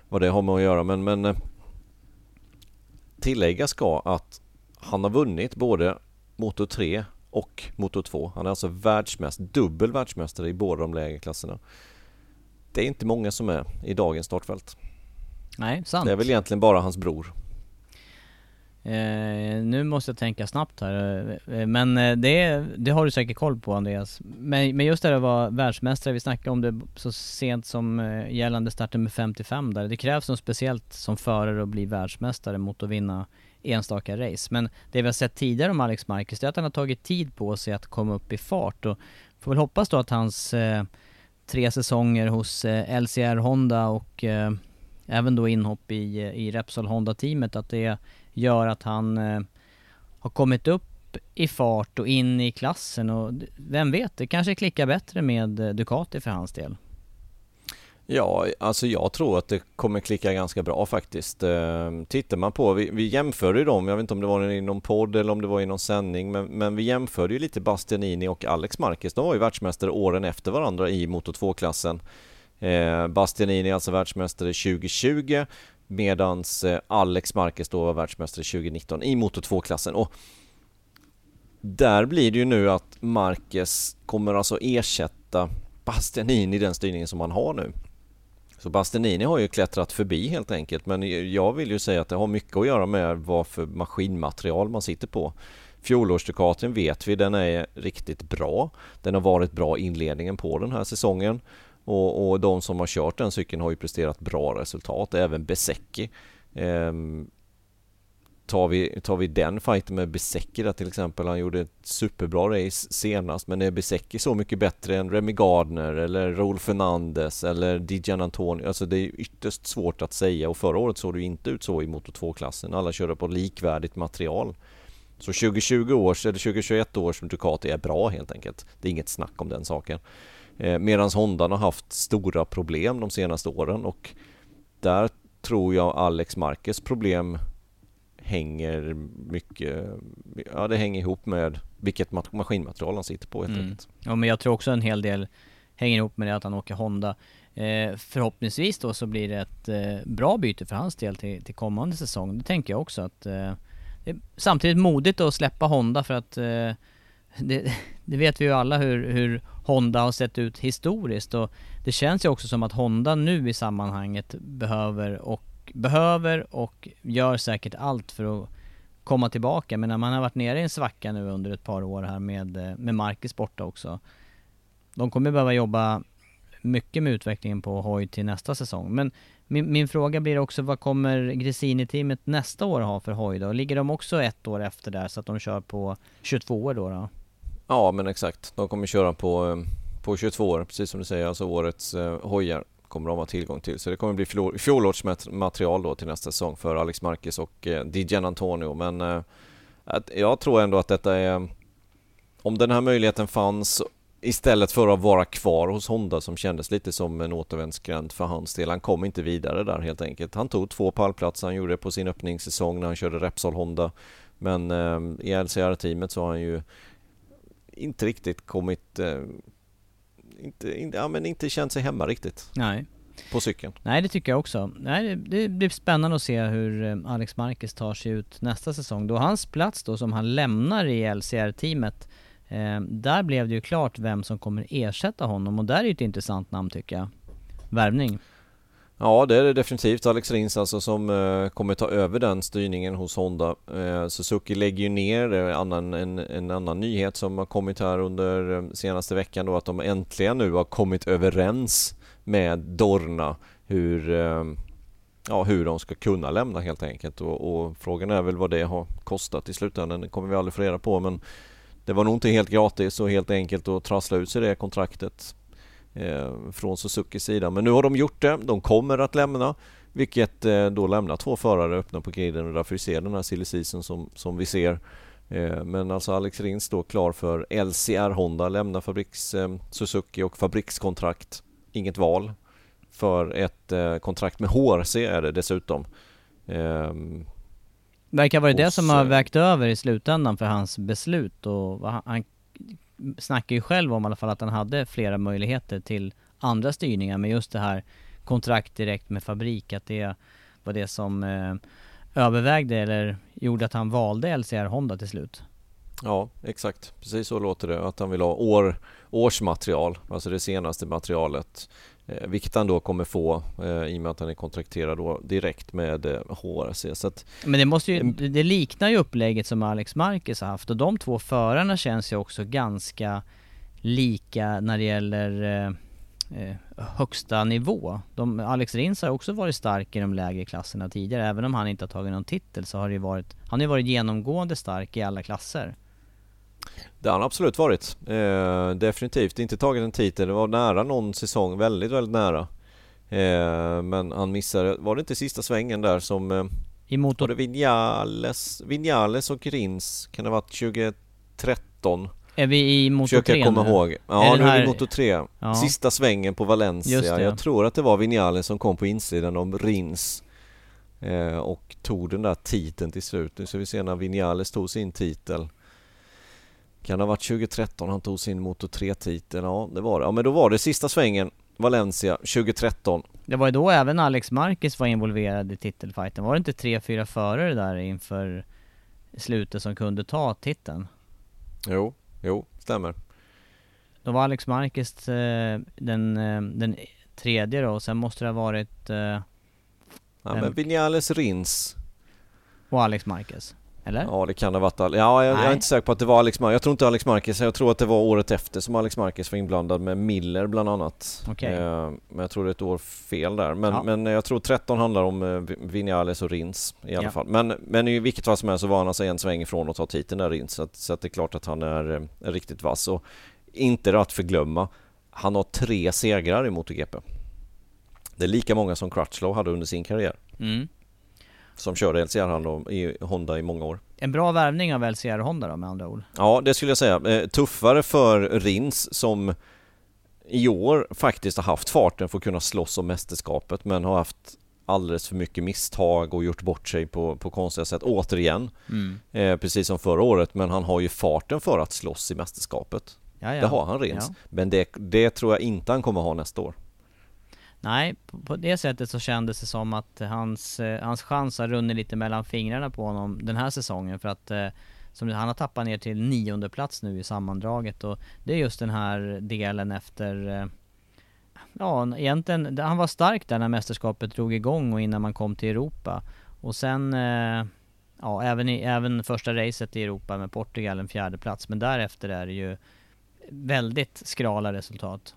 vad det har med att göra. Men, men eh, tillägga ska att han har vunnit både Moto 3 och Moto 2. Han är alltså världsmästare, dubbel världsmästare i båda de lägre klasserna. Det är inte många som är i dagens startfält. Nej, sant. Det är väl egentligen bara hans bror. Eh, nu måste jag tänka snabbt här, eh, men eh, det, det har du säkert koll på Andreas. Men, men just det att vara världsmästare, vi snackade om det så sent som eh, gällande starten med 55 där. Det krävs något speciellt som förare att bli världsmästare mot att vinna enstaka race. Men det vi har sett tidigare om Alex Marquez, det är att han har tagit tid på sig att komma upp i fart och får väl hoppas då att hans eh, tre säsonger hos eh, LCR Honda och eh, även då inhopp i, eh, i Repsol Honda-teamet, att det gör att han eh, har kommit upp i fart och in i klassen och vem vet, det kanske klickar bättre med eh, Ducati för hans del. Ja, alltså jag tror att det kommer klicka ganska bra faktiskt. Ehm, tittar man på, vi, vi jämförde ju dem, jag vet inte om det var i någon podd eller om det var i någon sändning, men, men vi jämförde ju lite Bastianini och Alex Marquez. De var ju världsmästare åren efter varandra i Moto 2-klassen. Ehm, Bastianini alltså världsmästare 2020 medans eh, Alex Marquez då var världsmästare 2019 i Moto 2-klassen. Och där blir det ju nu att Marquez kommer alltså ersätta Bastianini i den styrningen som han har nu. Så Bastianini har ju klättrat förbi helt enkelt men jag vill ju säga att det har mycket att göra med vad för maskinmaterial man sitter på. Fjolårsdukaten vet vi, den är riktigt bra. Den har varit bra inledningen på den här säsongen. Och, och de som har kört den cykeln har ju presterat bra resultat, även Besecki. Ehm, tar, vi, tar vi den fighten med Besecki där till exempel, han gjorde ett superbra race senast, men är Besecki så mycket bättre än Remy Gardner eller Rolf Fernandez eller Dijan Antonio? Alltså det är ytterst svårt att säga och förra året såg det ju inte ut så i Moto 2-klassen. Alla körde på likvärdigt material. Så 2020 års eller 2021 års Ducati är bra helt enkelt. Det är inget snack om den saken. Eh, Medan Honda har haft stora problem de senaste åren och där tror jag Alex Marquez problem hänger mycket, ja det hänger ihop med vilket maskinmaterial han sitter på helt mm. enkelt. Ja men jag tror också en hel del hänger ihop med det att han åker Honda. Eh, förhoppningsvis då så blir det ett eh, bra byte för hans del till, till kommande säsong. Det tänker jag också att eh, samtidigt modigt att släppa Honda för att eh, det, det, vet vi ju alla hur, hur Honda har sett ut historiskt och det känns ju också som att Honda nu i sammanhanget behöver och behöver och gör säkert allt för att komma tillbaka. Men när man har varit nere i en svacka nu under ett par år här med, eh, med Marcus borta också. De kommer behöva jobba mycket med utvecklingen på hoj till nästa säsong. Men min, min fråga blir också, vad kommer Gresini-teamet nästa år ha för hoj då? Ligger de också ett år efter där så att de kör på 22 år då? då? Ja men exakt, de kommer köra på, eh, på 22 år, precis som du säger, alltså årets eh, hojar kommer de ha tillgång till. Så det kommer bli fjolårsmaterial då till nästa säsong för Alex Marquez och eh, Dijan Antonio. Men eh, jag tror ändå att detta är... Om den här möjligheten fanns istället för att vara kvar hos Honda som kändes lite som en återvändsgränd för hans del. Han kom inte vidare där helt enkelt. Han tog två pallplatser, han gjorde det på sin öppningssäsong när han körde Repsol Honda. Men eh, i LCR-teamet så har han ju inte riktigt kommit eh, inte, inte, ja, men inte känt sig hemma riktigt. Nej. På cykeln. Nej, det tycker jag också. Nej, det blir spännande att se hur eh, Alex Marquez tar sig ut nästa säsong. Då hans plats då som han lämnar i LCR-teamet, eh, där blev det ju klart vem som kommer ersätta honom och där är ju ett intressant namn tycker jag. Värvning. Ja det är det definitivt. Alex Rins alltså som eh, kommer ta över den styrningen hos Honda. Eh, Suzuki lägger ju ner, eh, annan, en, en annan nyhet som har kommit här under eh, senaste veckan då att de äntligen nu har kommit överens med Dorna hur, eh, ja, hur de ska kunna lämna helt enkelt och, och, frågan är väl vad det har kostat i slutändan. Det kommer vi aldrig få reda på men det var nog inte helt gratis och helt enkelt att trassla ut sig det kontraktet från Suzukis sida. Men nu har de gjort det. De kommer att lämna, vilket eh, då lämnar två förare öppna på griden och därför ser den här silly season som, som vi ser. Eh, men alltså Alex Rins står klar för LCR Honda, lämnar fabriks eh, Suzuki och fabrikskontrakt. Inget val för ett eh, kontrakt med HRC är det dessutom. Um, Verkar vara det som har vägt över i slutändan för hans beslut och han snackar ju själv om i alla fall att han hade flera möjligheter till andra styrningar men just det här kontrakt direkt med fabrik, att det var det som eh, övervägde eller gjorde att han valde LCR Honda till slut. Ja, exakt. Precis så låter det. Att han vill ha år, årsmaterial, alltså det senaste materialet. Eh, vilket han då kommer få eh, i och med att han är kontrakterad då direkt med eh, HRC. Så att, Men det måste ju, det liknar ju upplägget som Alex Marquez har haft och de två förarna känns ju också ganska lika när det gäller eh, eh, högsta nivå. De, Alex Rins har också varit stark i de lägre klasserna tidigare, även om han inte har tagit någon titel så har det varit, han har ju varit genomgående stark i alla klasser. Det har han absolut varit. Eh, definitivt inte tagit en titel. Det var nära någon säsong, väldigt, väldigt nära. Eh, men han missade, var det inte sista svängen där som... Eh, I motor... Var det Vinales, Vinales och Rins, kan det ha varit 2013? Är vi i motor 3 Försöker komma nu? ihåg. Ja, nu är vi i motor 3. Ja. Sista svängen på Valencia. Det, ja. Jag tror att det var Vinales som kom på insidan om Rins. Eh, och tog den där titeln till slut. Nu ska vi se när Vinales tog sin titel. Kan det ha varit 2013 han tog sin Moto 3-titel? Ja, det var det. Ja, men då var det sista svängen, Valencia, 2013. Det var ju då även Alex Marquez var involverad i titelfighten. Var det inte tre, fyra förare där inför slutet som kunde ta titeln? Jo, jo, stämmer. Då var Alex Marquez eh, den, eh, den tredje då, och sen måste det ha varit... Eh, Ja, men Vinales Rins. och Alex Marquez. Eller? Ja det kan ha varit Ja jag, jag är inte säker på att det var Alex Marquez. Jag tror inte Alex Marquez. Jag tror att det var året efter som Alex Marquez var inblandad med Miller bland annat. Okej. Eh, men jag tror det är ett år fel där. Men, Ja. men jag tror 13 handlar om eh, Vi- Vinales och Rins i alla Ja. fall. Men, men i vilket fall som helst så var han alltså en sväng ifrån att ta titeln där Rins. Så, att, så att det är klart att han är, eh, riktigt vass. Och inte att förglömma, han har tre segrar i MotoGP. Det är lika många som Crutchlow hade under sin karriär. Mm. Som körde LCR i Honda i många år. En bra värvning av LCR Honda då med andra ord. Ja, det skulle jag säga. Eh, tuffare för Rins som i år faktiskt har haft farten för att kunna slåss om mästerskapet men har haft alldeles för mycket misstag och gjort bort sig på, på konstiga sätt återigen. Mm. Eh, precis som förra året men han har ju farten för att slåss i mästerskapet. Ja, ja. Det har han Rins. Ja. Men det, det tror jag inte han kommer ha nästa år. Nej, på, det sättet så kändes det som att hans, eh, hans chans har runnit lite mellan fingrarna på honom den här säsongen för att eh, som, han har tappat ner till nionde plats nu i sammandraget och det är just den här delen efter eh, Ja, egentligen, han var stark där när mästerskapet drog igång och innan man kom till Europa. Och sen, ja även, i, även första racet i Europa med Portugal en fjärde plats men därefter är det ju väldigt skrala resultat.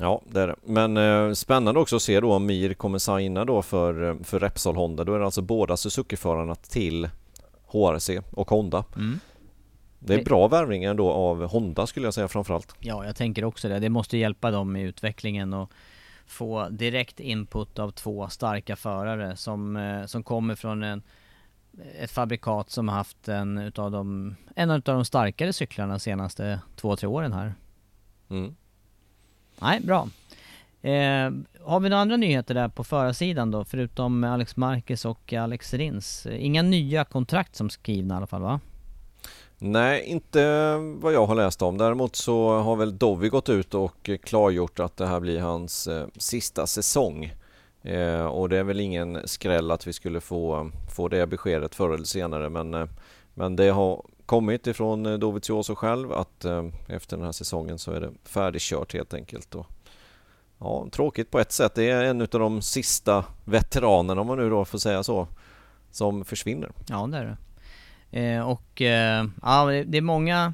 Ja, det är det. Men eh, spännande också att se då om Mir kommer signa då för, eh, för Repsol Honda. Då är det alltså båda Suzuki-förarna till HRC och Honda. Mm. Det är bra värvningar då av Honda skulle jag säga framförallt. Ja, jag tänker också det. Det måste hjälpa dem i utvecklingen och få direkt input av två starka förare som, eh, som kommer från en, ett fabrikat som har haft en utav de, en av de starkare cyklarna de senaste två, tre åren här. Mm. Nej, bra. Eh, har vi några andra nyheter där på förarsidan då, förutom Alex Marquez och Alex Rins? Inga nya kontrakt som skrivna i alla fall va? Nej, inte vad jag har läst om. Däremot så har väl Dovi gått ut och klargjort att det här blir hans eh, sista säsong. Eh, och det är väl ingen skräll att vi skulle få, få det beskedet förr eller senare men, eh, men det har kommit ifrån eh, Dovizioso själv att eh, efter den här säsongen så är det färdigkört helt enkelt. Och, ja, tråkigt på ett sätt. Det är en av de sista veteranerna om man nu då får säga så som försvinner. Ja, det är det. Eh, och eh, ja, det, är många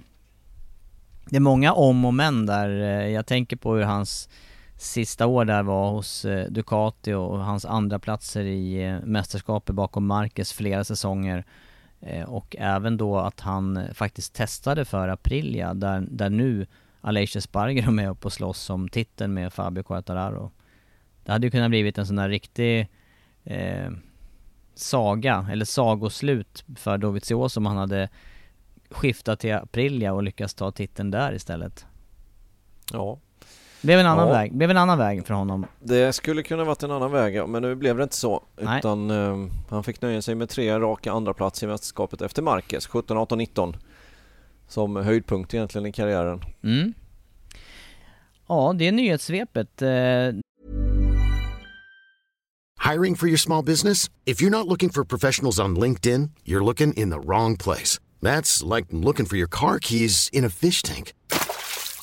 Det är många om och men där. Eh, jag tänker på hur hans sista år där var hos Ducati och hans andra platser i mästerskapet bakom Marquez flera säsonger. Eh, och även då att han faktiskt testade för Aprilia där, där nu Aleix Sparger är med upp och slåss om titeln med Fabio Quartararo. Det hade ju kunnat blivit en sån där riktig eh, saga, eller sagoslut för Dovizioso om han hade skiftat till Aprilia och lyckats ta titeln där istället. Ja, blev en annan Ja. väg, blev en annan väg för honom. Det skulle kunna varit en annan väg, ja, men nu blev det inte så. Nej. Utan eh, han fick nöja sig med tre raka andra plats i mästerskapet efter Marquez, 17, 18, 19. Som höjdpunkt egentligen i karriären. Mm. Ja, det är nyhetssvepet. Eh, Hiring for your small business? If you're not looking for professionals on LinkedIn, you're looking in the wrong place. That's like looking for your car keys in a fish tank.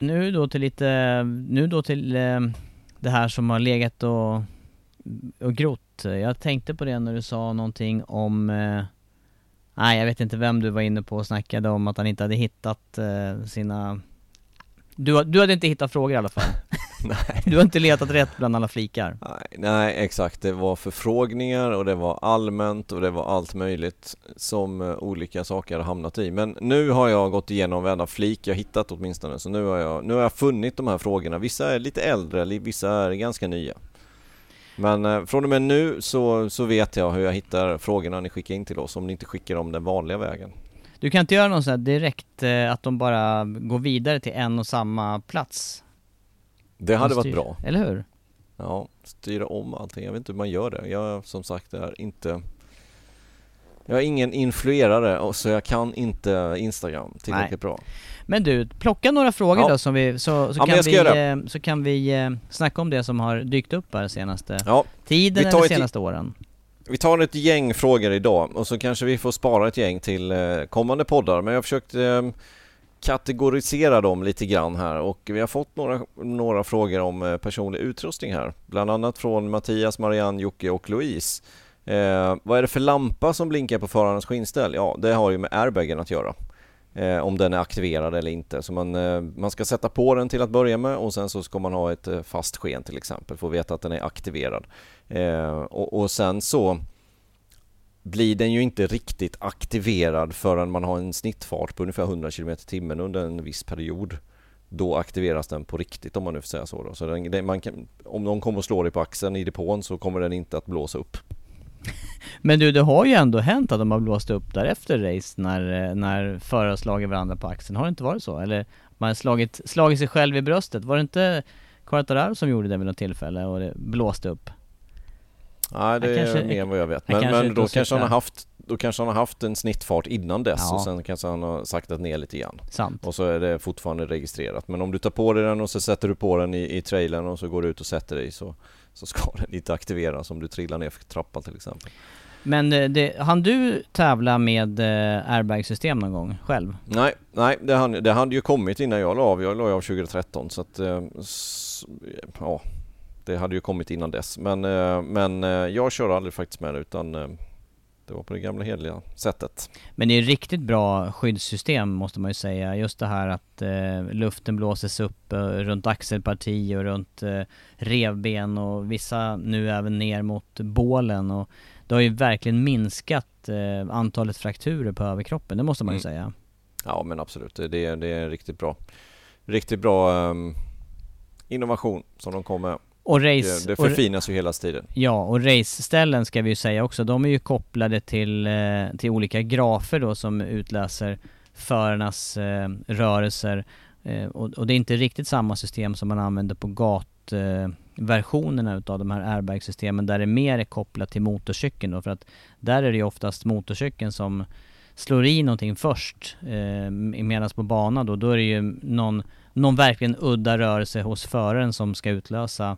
Nu då till lite, nu då till eh, det här som har legat och, och grott. Jag tänkte på det när du sa någonting om eh, Nej jag vet inte vem du var inne på och snackade om att han inte hade hittat eh, sina du, du hade inte hittat frågor i alla fall? Nej. Du har inte letat rätt bland alla flikar? Nej, nej, exakt. Det var förfrågningar och det var allmänt och det var allt möjligt som eh, olika saker har hamnat i. Men nu har jag gått igenom varenda flik jag hittat åtminstone, så nu har jag, nu har jag funnit de här frågorna. Vissa är lite äldre, vissa är ganska nya. Men eh, från och med nu så, så vet jag hur jag hittar frågorna ni skickar in till oss om ni inte skickar dem den vanliga vägen. Du kan inte göra någon sån här direkt, eh, att de bara går vidare till en och samma plats? Det hade De varit bra. Eller hur? Ja, styra om allting. Jag vet inte hur man gör det. Jag som sagt är inte jag är ingen influerare och så jag kan inte Instagram tillräckligt bra. Men du, plocka några frågor Ja. då som vi, så, så, Ja, kan, vi, eh, så kan vi eh, snacka om det som har dykt upp här senaste Ja, tiden eller senaste åren. Vi tar ett gäng frågor idag och så kanske vi får spara ett gäng till eh, kommande poddar. Men jag har försökt ehm, kategorisera dem lite grann här och vi har fått några, några frågor om eh, personlig utrustning här. Bland annat från Mattias, Marianne, Jocke och Louise. Eh, vad är det för lampa som blinkar på förarens skinnställ? Ja, det har ju med airbagen att göra. Eh, om den är aktiverad eller inte. Så man, eh, man ska sätta på den till att börja med och sen så ska man ha ett eh, fast sken till exempel för att veta att den är aktiverad. Eh, och, och sen så blir den ju inte riktigt aktiverad förrän man har en snittfart på ungefär 100 km h timmen under en viss period. Då aktiveras den på riktigt om man nu får säga så. Då. så den, den, man kan, om någon kommer och slår dig på axeln i depån så kommer den inte att blåsa upp. Men du, det har ju ändå hänt att de har blåst upp därefter race när, när förare slagit varandra på axeln. Har det inte varit så? Eller man har slagit, slagit sig själv i bröstet. Var det inte Quartararo som gjorde det vid något tillfälle och det blåste upp? Nej, det kanske- är mer än vad jag vet. Men, kanske men då kanske, han har haft, då kanske han har haft en snittfart innan dess Ja. och sen kanske han har saktat ner lite grann. Sant. Och så är det fortfarande registrerat. Men om du tar på dig den och så sätter du på den i, i trailern och så går du ut och sätter dig så, så ska den inte aktiveras om du trillar ner för trappan till exempel. Men eh, det, hann du tävla med eh, airbag-system någon gång själv? Nej, nej det, hade, det hade ju kommit innan jag la av. Jag la av 2013 så att eh, ja, det hade ju kommit innan dess. Men, men jag kör aldrig faktiskt med det utan det var på det gamla hederliga sättet. Men det är riktigt bra skyddssystem måste man ju säga. Just det här att eh, luften blåses upp eh, runt axelparti och runt eh, revben och vissa nu även ner mot bålen och det har ju verkligen minskat eh, antalet frakturer på överkroppen, det måste man ju Mm. säga. Ja men absolut, det, det, det är riktigt bra. Riktigt bra ehm, innovation som de kom med. Och Det, race... det och, förfinas ju hela tiden. Ja, och raceställen ska vi ju säga också, de är ju kopplade till, eh, till olika grafer då som utläser förarnas eh, rörelser. Eh, och, och det är inte riktigt samma system som man använder på gatversionerna eh, utav de här airbag-systemen där det mer är kopplat till motorcykeln då, för att där är det ju oftast motorcykeln som slår i någonting först. Eh, Medan på bana då, då är det ju någon, någon verkligen udda rörelse hos föraren som ska utlösa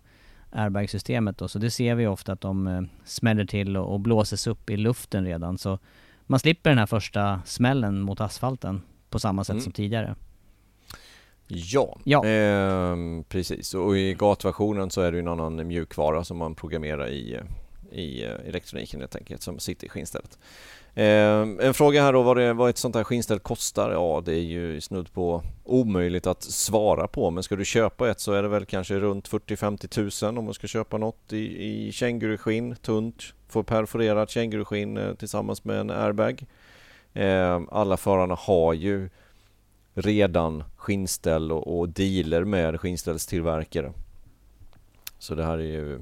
airbag-systemet då. Så det ser vi ofta att de eh, smäller till och, och blåses upp i luften redan. Så man slipper den här första smällen mot asfalten på samma sätt Mm. som tidigare. Ja, Ja. Ehm, precis. Och i gatversionen så är det ju en annan mjukvara som man programmerar i, i eh, elektroniken helt enkelt som sitter i skinnstället. Ehm, en fråga här då vad, det, vad ett sånt här skinnställ kostar? Ja, det är ju snudd på omöjligt att svara på men ska du köpa ett så är det väl kanske runt 40-50 tusen om man ska köpa något i, i känguruskinn, tunt, får perforerat känguruskinn eh, tillsammans med en airbag. Ehm, alla förarna har ju redan skinnställ och, och dealer med skinnställstillverkare. Så det här är ju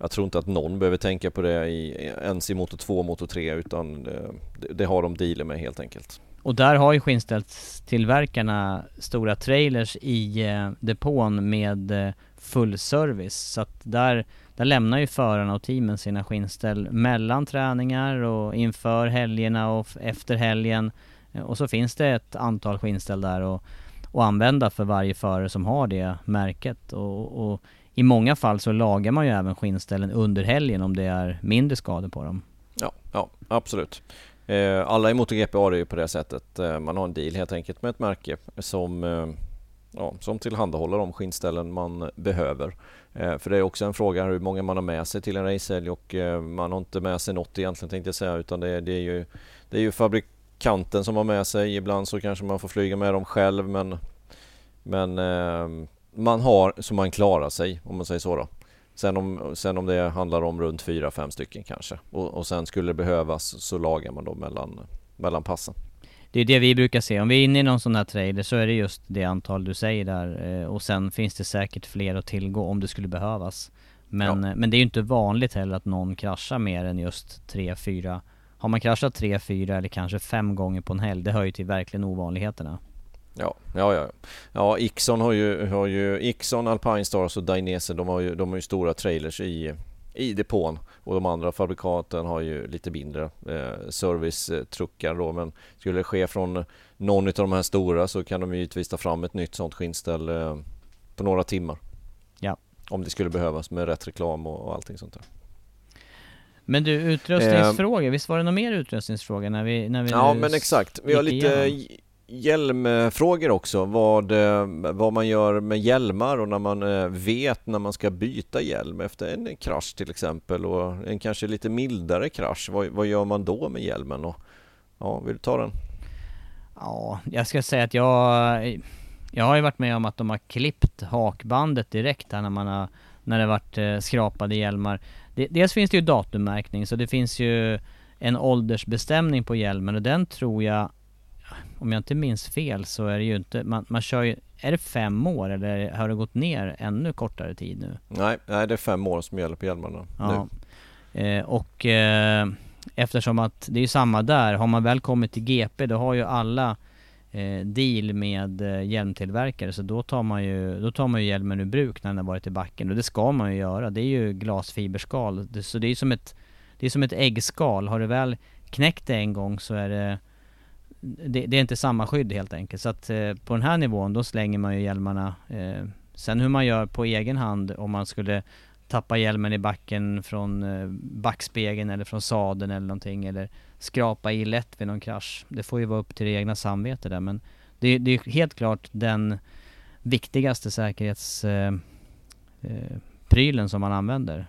jag tror inte att någon behöver tänka på det i, ens i motor 2 och motor 3 utan eh, det, det har de dealer med helt enkelt. Och där har ju skinnställstillverkarna stora trailers i eh, depån med eh, full service. Så att där, där lämnar ju förarna och teamen sina skinnställ mellan träningar och inför helgerna och efter helgen. Eh, och så finns det ett antal skinnställ där och, och använda för varje förare som har det märket. Och, och i många fall så lagar man ju även skinnställen under helgen om det är mindre skador på dem. Ja, ja absolut. Eh, alla i MotoGP har det ju på det sättet. Eh, man har en deal helt enkelt med ett märke som, eh, ja, som tillhandahåller de skinnställen man behöver. För det är också en fråga hur många man har med sig till en racehelg och man har inte med sig något egentligen tänkte jag säga utan det, det, är ju, det är ju fabrikanten som har med sig. Ibland så kanske man får flyga med dem själv men, men eh, man har så man klarar sig om man säger så då. Sen om, sen om det handlar om runt 4-5 stycken kanske och, och sen skulle det behövas så lagar man då mellan, mellan passen. Det är det vi brukar se, om vi är inne i någon sån här trailer så är det just det antal du säger där eh, och sen finns det säkert fler att tillgå om det skulle behövas. Men, ja. men det är ju inte vanligt heller att någon kraschar mer än just 3-4 Har man kraschat 3-4 eller kanske 5 gånger på en helg, det hör ju till verkligen ovanligheterna. Ja, ja, ja. Ja, Ixon har ju, har ju Ixon, Alpine Stars och Dainese, de har ju, de har ju stora trailers i, i depån och de andra fabrikaten har ju lite mindre eh, servicetruckar då men skulle det ske från någon av de här stora så kan de givetvis ta fram ett nytt sånt skinnställ eh, på några timmar. Ja. Om det skulle behövas med rätt reklam och, och allting sånt där. Men du, utrustningsfrågor, eh, visst var det någon mer utrustningsfrågor när vi, när vi Ja men exakt, vi har lite igenom? Hjälmfrågor också. Vad, eh, vad man gör med hjälmar och när man eh, vet när man ska byta hjälm efter en krasch till exempel och en kanske lite mildare krasch. Vad, vad gör man då med hjälmen? Och, ja, vill du ta den? Ja, jag ska säga att jag jag har ju varit med om att de har klippt hakbandet direkt här när man har när det varit eh, skrapade hjälmar. dels finns det ju datummärkning så det finns ju en åldersbestämning på hjälmen och den tror jag om jag inte minns fel så är det ju inte, man, man kör ju, är det fem år eller har det gått ner ännu kortare tid nu? Nej, nej det är fem år som gäller på hjälmarna ja. nu. Eh, och eh, eftersom att det är ju samma där, har man väl kommit till GP då har ju alla eh, deal med eh, hjälmtillverkare så då tar man ju, då tar man ju hjälmen ur bruk när den har varit i backen och det ska man ju göra. Det är ju glasfiberskal, det, så det är som ett, det är som ett äggskal. Har du väl knäckt det en gång så är det det, det, är inte samma skydd helt enkelt. Så att eh, på den här nivån då slänger man ju hjälmarna. Eh, sen hur man gör på egen hand om man skulle tappa hjälmen i backen från eh, backspegeln eller från sadeln eller någonting eller skrapa i lätt vid någon krasch. Det får ju vara upp till det egna samvetet där men det, det är helt klart den viktigaste säkerhetsprylen eh, eh, som man använder.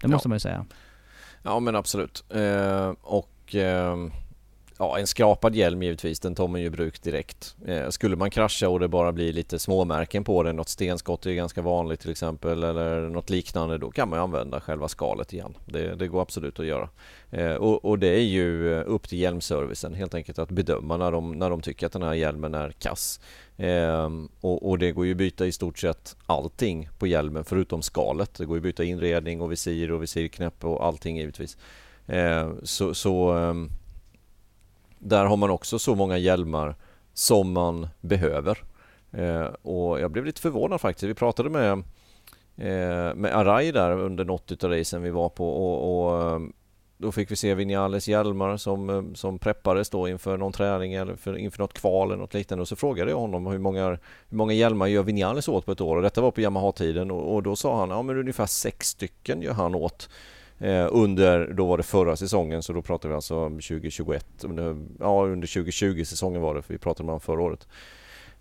Det måste ja. man ju säga. Ja men absolut. Eh, och ehm, Ja, en skrapad hjälm givetvis, den tar man ju i bruk direkt. Eh, skulle man krascha och det bara blir lite småmärken på den, något stenskott är ganska vanligt till exempel, eller något liknande, då kan man ju använda själva skalet igen. Det, det går absolut att göra. Eh, och, och, det är ju eh, upp till hjälmservicen helt enkelt att bedöma när de, när de tycker att den här hjälmen är kass. Eh, och, och, det går ju att byta i stort sett allting på hjälmen förutom skalet. Det går ju att byta inredning och visir och visirknäpp och allting givetvis. Eh, så, så ehm, där har man också så många hjälmar som man behöver. Eh, och jag blev lite förvånad faktiskt. Vi pratade med, eh, med Arai där under något av racen vi var på och, och eh, då fick vi se Vinales hjälmar som, eh, som preppades då inför någon träning eller för, inför något kval eller något liknande och så frågade jag honom hur många, hur många hjälmar gör Vinales åt på ett år och detta var på Yamaha-tiden och, och, då sa han ja men ungefär sex stycken gör han åt Eh, under, då var det förra säsongen så då pratar vi alltså om 2021, under, ja under 2020 säsongen var det för vi pratade om förra året.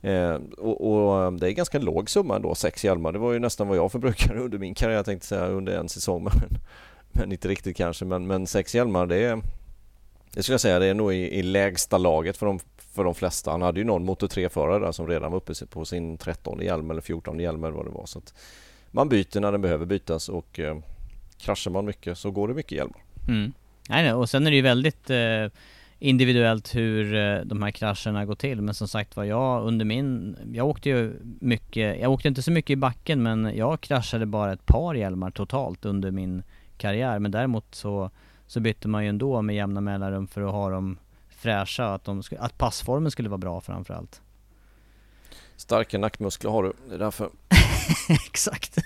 Eh, och, och, eh, det är ganska låg summa ändå, sex hjälmar. Det var ju nästan vad jag förbrukade under min karriär tänkte säga under en säsong men, men inte riktigt kanske men, men sex hjälmar det är det skulle jag säga det är nog i, i lägsta laget för de, för de flesta. Han hade ju någon Moto 3-förare där som redan var uppe på sin 13 hjälm eller 14 hjälm eller vad det var. Så att man byter när den behöver bytas och eh, kraschar man mycket så går det mycket hjälmar. Mm. Nej, nej, och sen är det ju väldigt eh, individuellt hur eh, de här krascherna går till. Men som sagt var, jag under min... Jag åkte ju mycket, jag åkte inte så mycket i backen men jag kraschade bara ett par hjälmar totalt under min karriär. Men däremot så, så bytte man ju ändå med jämna mellanrum för att ha dem fräscha, att, de, att passformen skulle vara bra framförallt. Starka nackmuskler har du, det är därför. Exakt.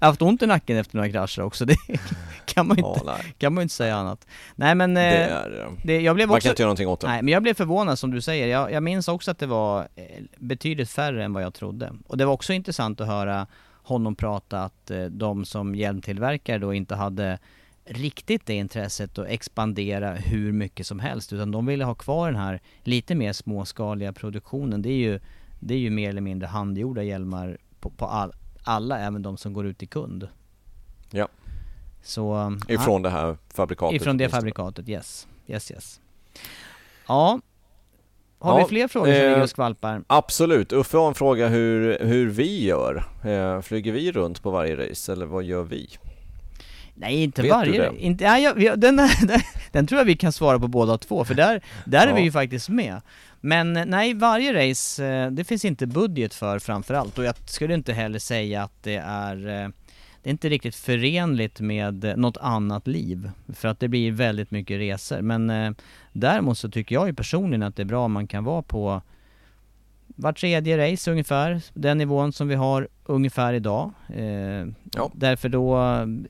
Har haft ont i nacken efter några krascher också, det kan man ju inte, ja, kan man inte säga annat. Nej men, det eh, är, det, jag blev man också, kan inte göra någonting åt det. Nej, men jag blev förvånad som du säger. Jag, jag minns också att det var eh, betydligt färre än vad jag trodde. Och det var också intressant att höra honom prata att eh, de som hjälmtillverkare då inte hade riktigt det intresset att expandera hur mycket som helst utan de ville ha kvar den här lite mer småskaliga produktionen. Det är ju, det är ju mer eller mindre handgjorda hjälmar på, på all, alla, även de som går ut i kund. Ja. Så, ifrån det här fabrikatet? Ifrån det fabrikatet, yes. Yes, yes. Ja. Har ja, vi fler frågor som eh, ligger och skvalpar? Absolut. Uffe har en fråga hur, hur vi gör. Eh, flyger vi runt på varje race eller vad gör vi? Nej inte Vet varje, inte, ja, ja, den, den, den tror jag vi kan svara på båda två, för där, där ja. är vi ju faktiskt med. Men nej, varje race, eh, det finns inte budget för framförallt, och jag skulle inte heller säga att det är eh, det är inte riktigt förenligt med något annat liv, för att det blir väldigt mycket resor. Men eh, däremot så tycker jag ju personligen att det är bra om man kan vara på var tredje race ungefär, den nivån som vi har ungefär idag. Eh, ja. Därför då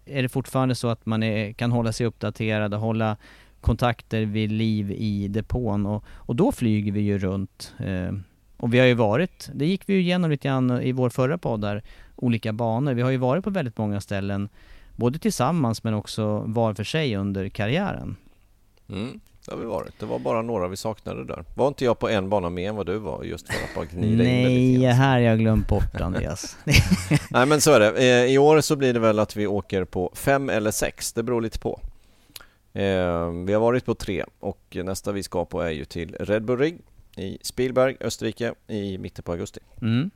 är det fortfarande så att man är, kan hålla sig uppdaterad och hålla kontakter vid liv i depån och, och då flyger vi ju runt. Eh, och vi har ju varit, det gick vi ju igenom lite grann i vår förra podd där, olika banor. Vi har ju varit på väldigt många ställen, både tillsammans men också var för sig under karriären. Mm. Det har vi varit. Det var bara några vi saknade där. Var inte jag på en bana mer än vad du var just för att bara gnida in Nej, det här har jag glömt bort Andreas. Nej men så är det. Eh, I år så blir det väl att vi åker på fem eller sex, det beror lite på. Eh, vi har varit på tre och nästa vi ska på är ju till Red Bull Ring i Spielberg, Österrike i mitten på augusti. Mm.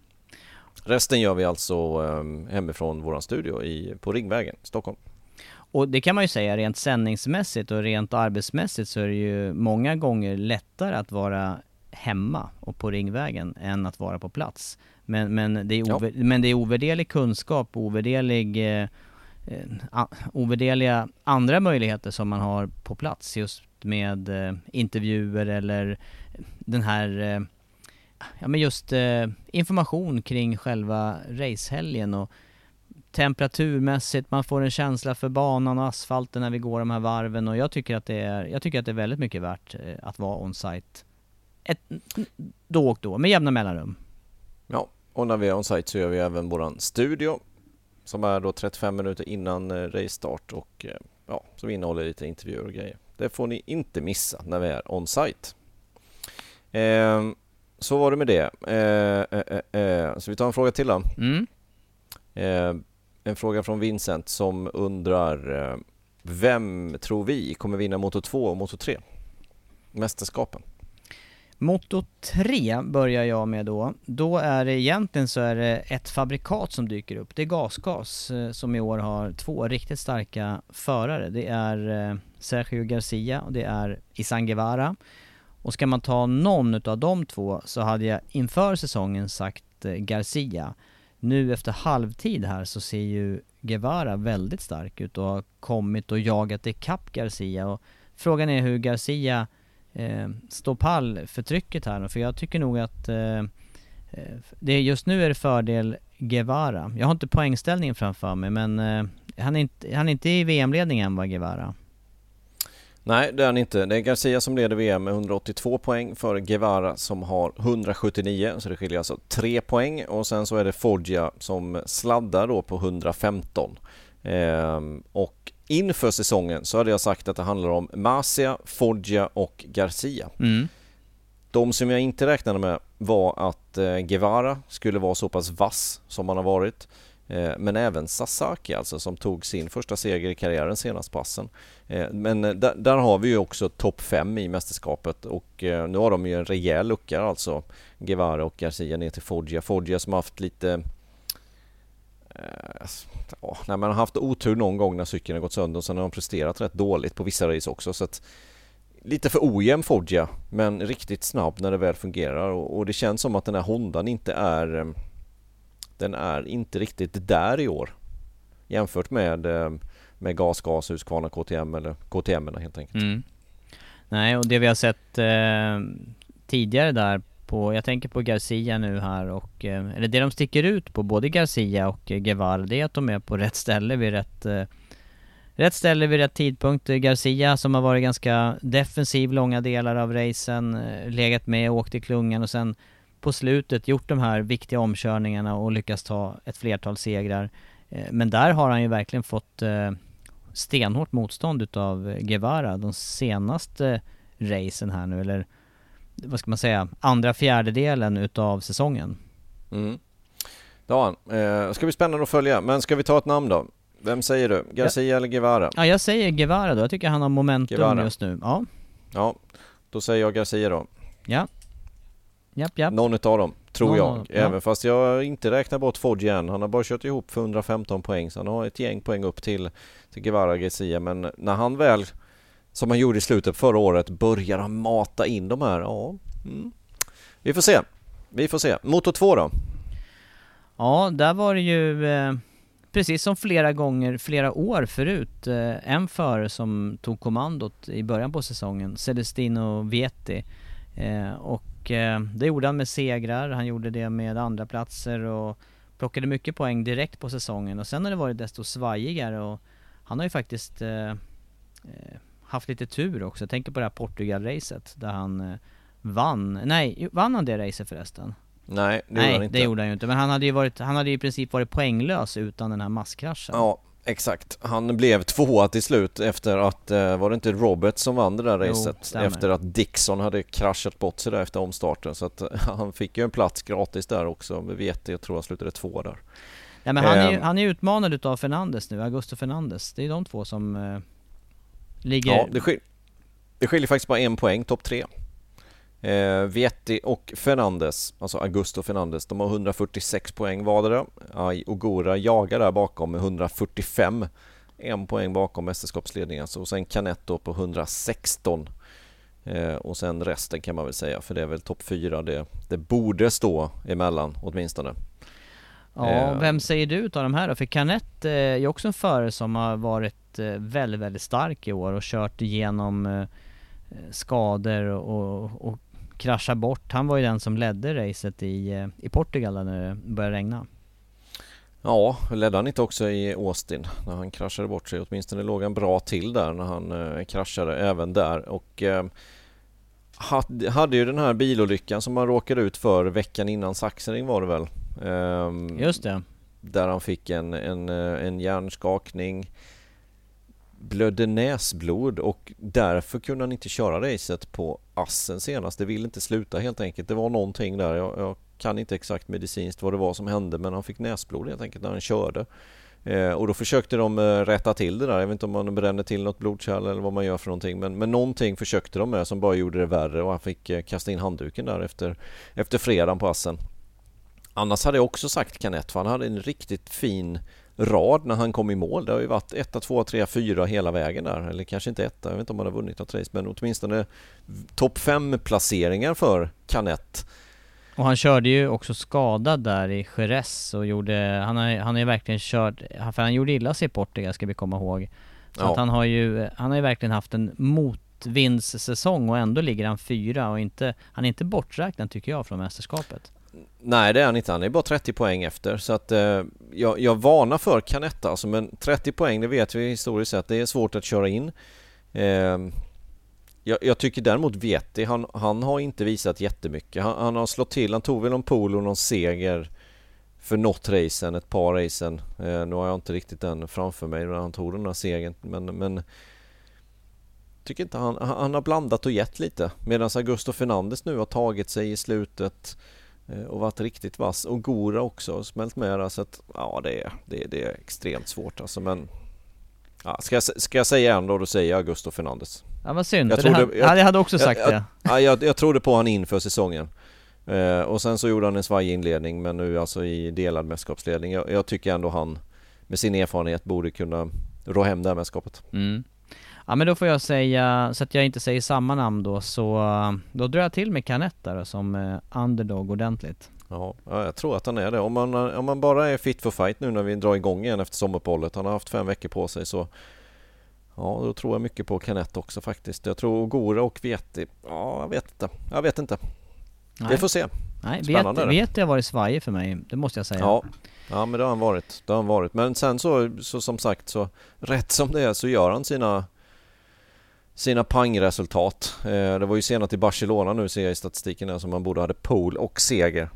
Resten gör vi alltså eh, hemifrån våran studio i, på Ringvägen, Stockholm. Och det kan man ju säga rent sändningsmässigt och rent arbetsmässigt så är det ju många gånger lättare att vara hemma och på Ringvägen än att vara på plats. Men, men, det, är ja. men det är ovärderlig kunskap, ovärderlig, eh, ovärderliga andra möjligheter som man har på plats just med eh, intervjuer eller eh, den här eh, ja men just eh, information kring själva racehelgen och temperaturmässigt, man får en känsla för banan och asfalten när vi går de här varven och jag tycker att det är, jag tycker att det är väldigt mycket värt eh, att vara on-site ett, då och då, med jämna mellanrum. Ja, och när vi är on-site så gör vi även våran studio som är då 35 minuter innan eh, race-start och eh, ja, som innehåller lite intervjuer och grejer. Det får ni inte missa när vi är on-site. Eh, så var det med det. Eh, så vi tar en fråga till då. Mm. En fråga från Vincent som undrar Vem tror vi kommer vinna Moto 2 och Moto 3? Mästerskapen? Moto 3 börjar jag med då. Då är det egentligen så är det ett fabrikat som dyker upp. Det är Gasgas eh, som i år har två riktigt starka förare. Det är eh, Sergio Garcia och det är Isan Guevara. Och ska man ta någon utav de två så hade jag inför säsongen sagt eh, Garcia nu efter halvtid här så ser ju Guevara väldigt stark ut och har kommit och jagat ikapp Garcia och frågan är hur Garcia eh, stå pall för trycket här för jag tycker nog att eh, eh, det just nu är det fördel Guevara. Jag har inte poängställningen framför mig men eh, han, är inte, han är inte i VM-ledningen va Guevara? Nej, det är han inte. Det är Garcia som leder VM med 182 poäng för Guevara som har 179, så det skiljer alltså 3 poäng. Och sen så är det Foggia som sladdar då på 115. Eh, och inför säsongen så hade jag sagt att det handlar om Masia, Foggia och Garcia. Mm. De som jag inte räknade med var att eh, Guevara skulle vara så pass vass som han har varit. Eh, men även Sasaki alltså som tog sin första seger i karriären senast passen. Eh, men eh, där, där har vi ju också topp 5 i mästerskapet och nu har de ju en rejäl lucka alltså Guevara och Garcia ner till Foggia. Foggia som haft lite Eh, ja, nej, man har haft otur någon gång när cykeln har gått sönder och sen har de presterat rätt dåligt på vissa race också så att Lite för ojämn Foggia men riktigt snabb när det väl fungerar och, och det känns som att den här Hondan inte är eh, den är inte riktigt där i år jämfört med, eh, med GAS, GAS, Husqvarna, KTM eller KTM helt enkelt. Mm. Nej, och det vi har sett eh, tidigare där på, jag tänker på Garcia nu här och, eh, eller det de sticker ut på, både Garcia och Guevara, det är att de är på rätt ställe vid rätt eh, Rätt ställe vid rätt tidpunkt. Garcia som har varit ganska defensiv långa delar av racen, eh, legat med och åkt i klungan och sen på slutet gjort de här viktiga omkörningarna och lyckats ta ett flertal segrar. Men där har han ju verkligen fått stenhårt motstånd utav Guevara de senaste racen här nu, eller vad ska man säga, andra fjärdedelen utav säsongen. Mm. Ja, eh, ska bli spännande att följa. Men ska vi ta ett namn då? Vem säger du? Garcia ja. eller Guevara? Ja, jag säger Guevara då. Jag tycker han har momentum Guevara. just nu. Ja. Ja, då säger jag Garcia då. Ja. Japp, japp. Någon utav dem, tror Någon, jag. Även ja. fast jag inte räknar bort än. Han har bara kört ihop för 115 poäng, så han har ett gäng poäng upp till, till Guevara Garcia. Men när han väl, som han gjorde i slutet förra året, börjar han mata in de här, ja. Mm. Vi får se. Vi får se. Motor 2 då? Ja, där var det ju eh, precis som flera gånger, flera år förut, eh, en förare som tog kommandot i början på säsongen, Celestino Vietti. Eh, och eh, det gjorde han med segrar, han gjorde det med andra platser och plockade mycket poäng direkt på säsongen och sen har det varit desto svajigare och han har ju faktiskt eh, eh, haft lite tur också. Jag tänker på det här Portugal-racet där han vann, nej, vann han det racet förresten? Nej, det Nej, gjorde han inte. det gjorde han ju inte. Men han hade ju varit, han hade ju i princip varit poänglös utan den här masskraschen. Ja, exakt. Han blev tvåa till slut efter att, eh, var det inte Robert som vann det där racet? Jo, efter att Dixon hade kraschat bort sig där efter omstarten. Så att han fick ju en plats gratis där också. Vi vet jag tror han slutade två där. Nej men han är ju, ehm. han är utmanad utav Fernandes nu, Augusto Fernandes. Det är de två som eh, ligger... Ja, det, skil det skiljer faktiskt bara en poäng, topp tre. Eh, Vietti och Fernandes, alltså Augusto Fernandes, de har 146 poäng vardera. Aj Ogura jagar där bakom med 145. En poäng bakom mästerskapsledningen. Så sen Canet då på 116. Eh, och sen resten kan man väl säga, för det är väl topp fyra det, det borde stå emellan åtminstone. Ja, eh. vem säger du utav de här då? För Canet eh, är också en förare som har varit eh, väldigt, väldigt stark i år och kört igenom skador och, och kraschar bort. Han var ju den som ledde racet i, i Portugal när det började regna. Ja, ledde han inte också i Austin när han kraschade bort sig? Åtminstone låg han bra till där när han eh, kraschade även där och eh, hade, hade ju den här bilolyckan som han råkade ut för veckan innan Sachsenring var det väl? Eh, Just det. Där han fick en, en, eh, en hjärnskakning blödde näsblod och därför kunde han inte köra racet på Assen senast. Det ville inte sluta helt enkelt. Det var någonting där. Jag, jag, kan inte exakt medicinskt vad det var som hände men han fick näsblod helt enkelt när han körde. Eh, och då försökte de eh, rätta till det där. Jag vet inte om man bränner till något blodkärl eller vad man gör för någonting. Men, men någonting försökte de med som bara gjorde det värre och han fick eh, kasta in handduken där efter, efter fredagen på Assen. Annars hade jag också sagt Kanett för han hade en riktigt fin rad när han kom i mål. Det har ju varit 1, 2, 3, 4 hela vägen där. Eller kanske inte 1, jag vet inte om han har vunnit något race men åtminstone topp 5 placeringar för Canet. Och han körde ju också skadad där i Jerez och gjorde, han har, han har ju verkligen kört, för han gjorde illa sig i Portugal ska vi komma ihåg. Så ja. att han har ju, han har ju verkligen haft en motvindssäsong och ändå ligger han fyra och inte, han är inte borträknad tycker jag från mästerskapet. Nej det är han inte, han är bara 30 poäng efter så att eh, jag, jag varnar för Canetta alltså men 30 poäng det vet vi historiskt sett, det är svårt att köra in. Eh, jag, jag, tycker däremot Vietti, han, han har inte visat jättemycket. Han, han har slått till, han tog väl någon pool och någon seger för något racen, ett par racen. Eh, nu har jag inte riktigt den framför mig när han tog den där segern men, men tycker inte han, han har blandat och gett lite medan Augusto Fernandes nu har tagit sig i slutet och varit riktigt vass. Och Gora också har smält med där så att ja det är, det, det är extremt svårt alltså men ja, ska, jag, ska jag säga en då, då säger jag Augusto Fernandes. Ja vad synd, jag, trodde, det, jag, jag hade också sagt jag, det. Ja, jag, jag trodde på han inför säsongen. Eh, och sen så gjorde han en svajig inledning men nu alltså i delad mästerskapsledning. Jag, jag, tycker ändå han med sin erfarenhet borde kunna rå hem det här mästerskapet. Mm. Ja men då får jag säga, så att jag inte säger samma namn då, så då drar jag till med Canetta då, som eh, underdog ordentligt. Ja, jag tror att han är det. Om man, om man bara är fit for fight nu när vi drar igång igen efter sommaruppehållet. Han har haft fem veckor på sig så Ja, då tror jag mycket på Canett också faktiskt. Jag tror Gora och Veti. Ja, jag vet inte. Jag vet inte. Nej. Vi får se. Nej, Spännande vet jag varit svajig för mig, det måste jag säga. Ja, ja men det har han varit. Det har han varit. Men sen så, så som sagt så rätt som det är så gör han sina sina pangresultat. Eh, det var ju senast i Barcelona nu ser jag i statistiken där som man både hade pole och seger.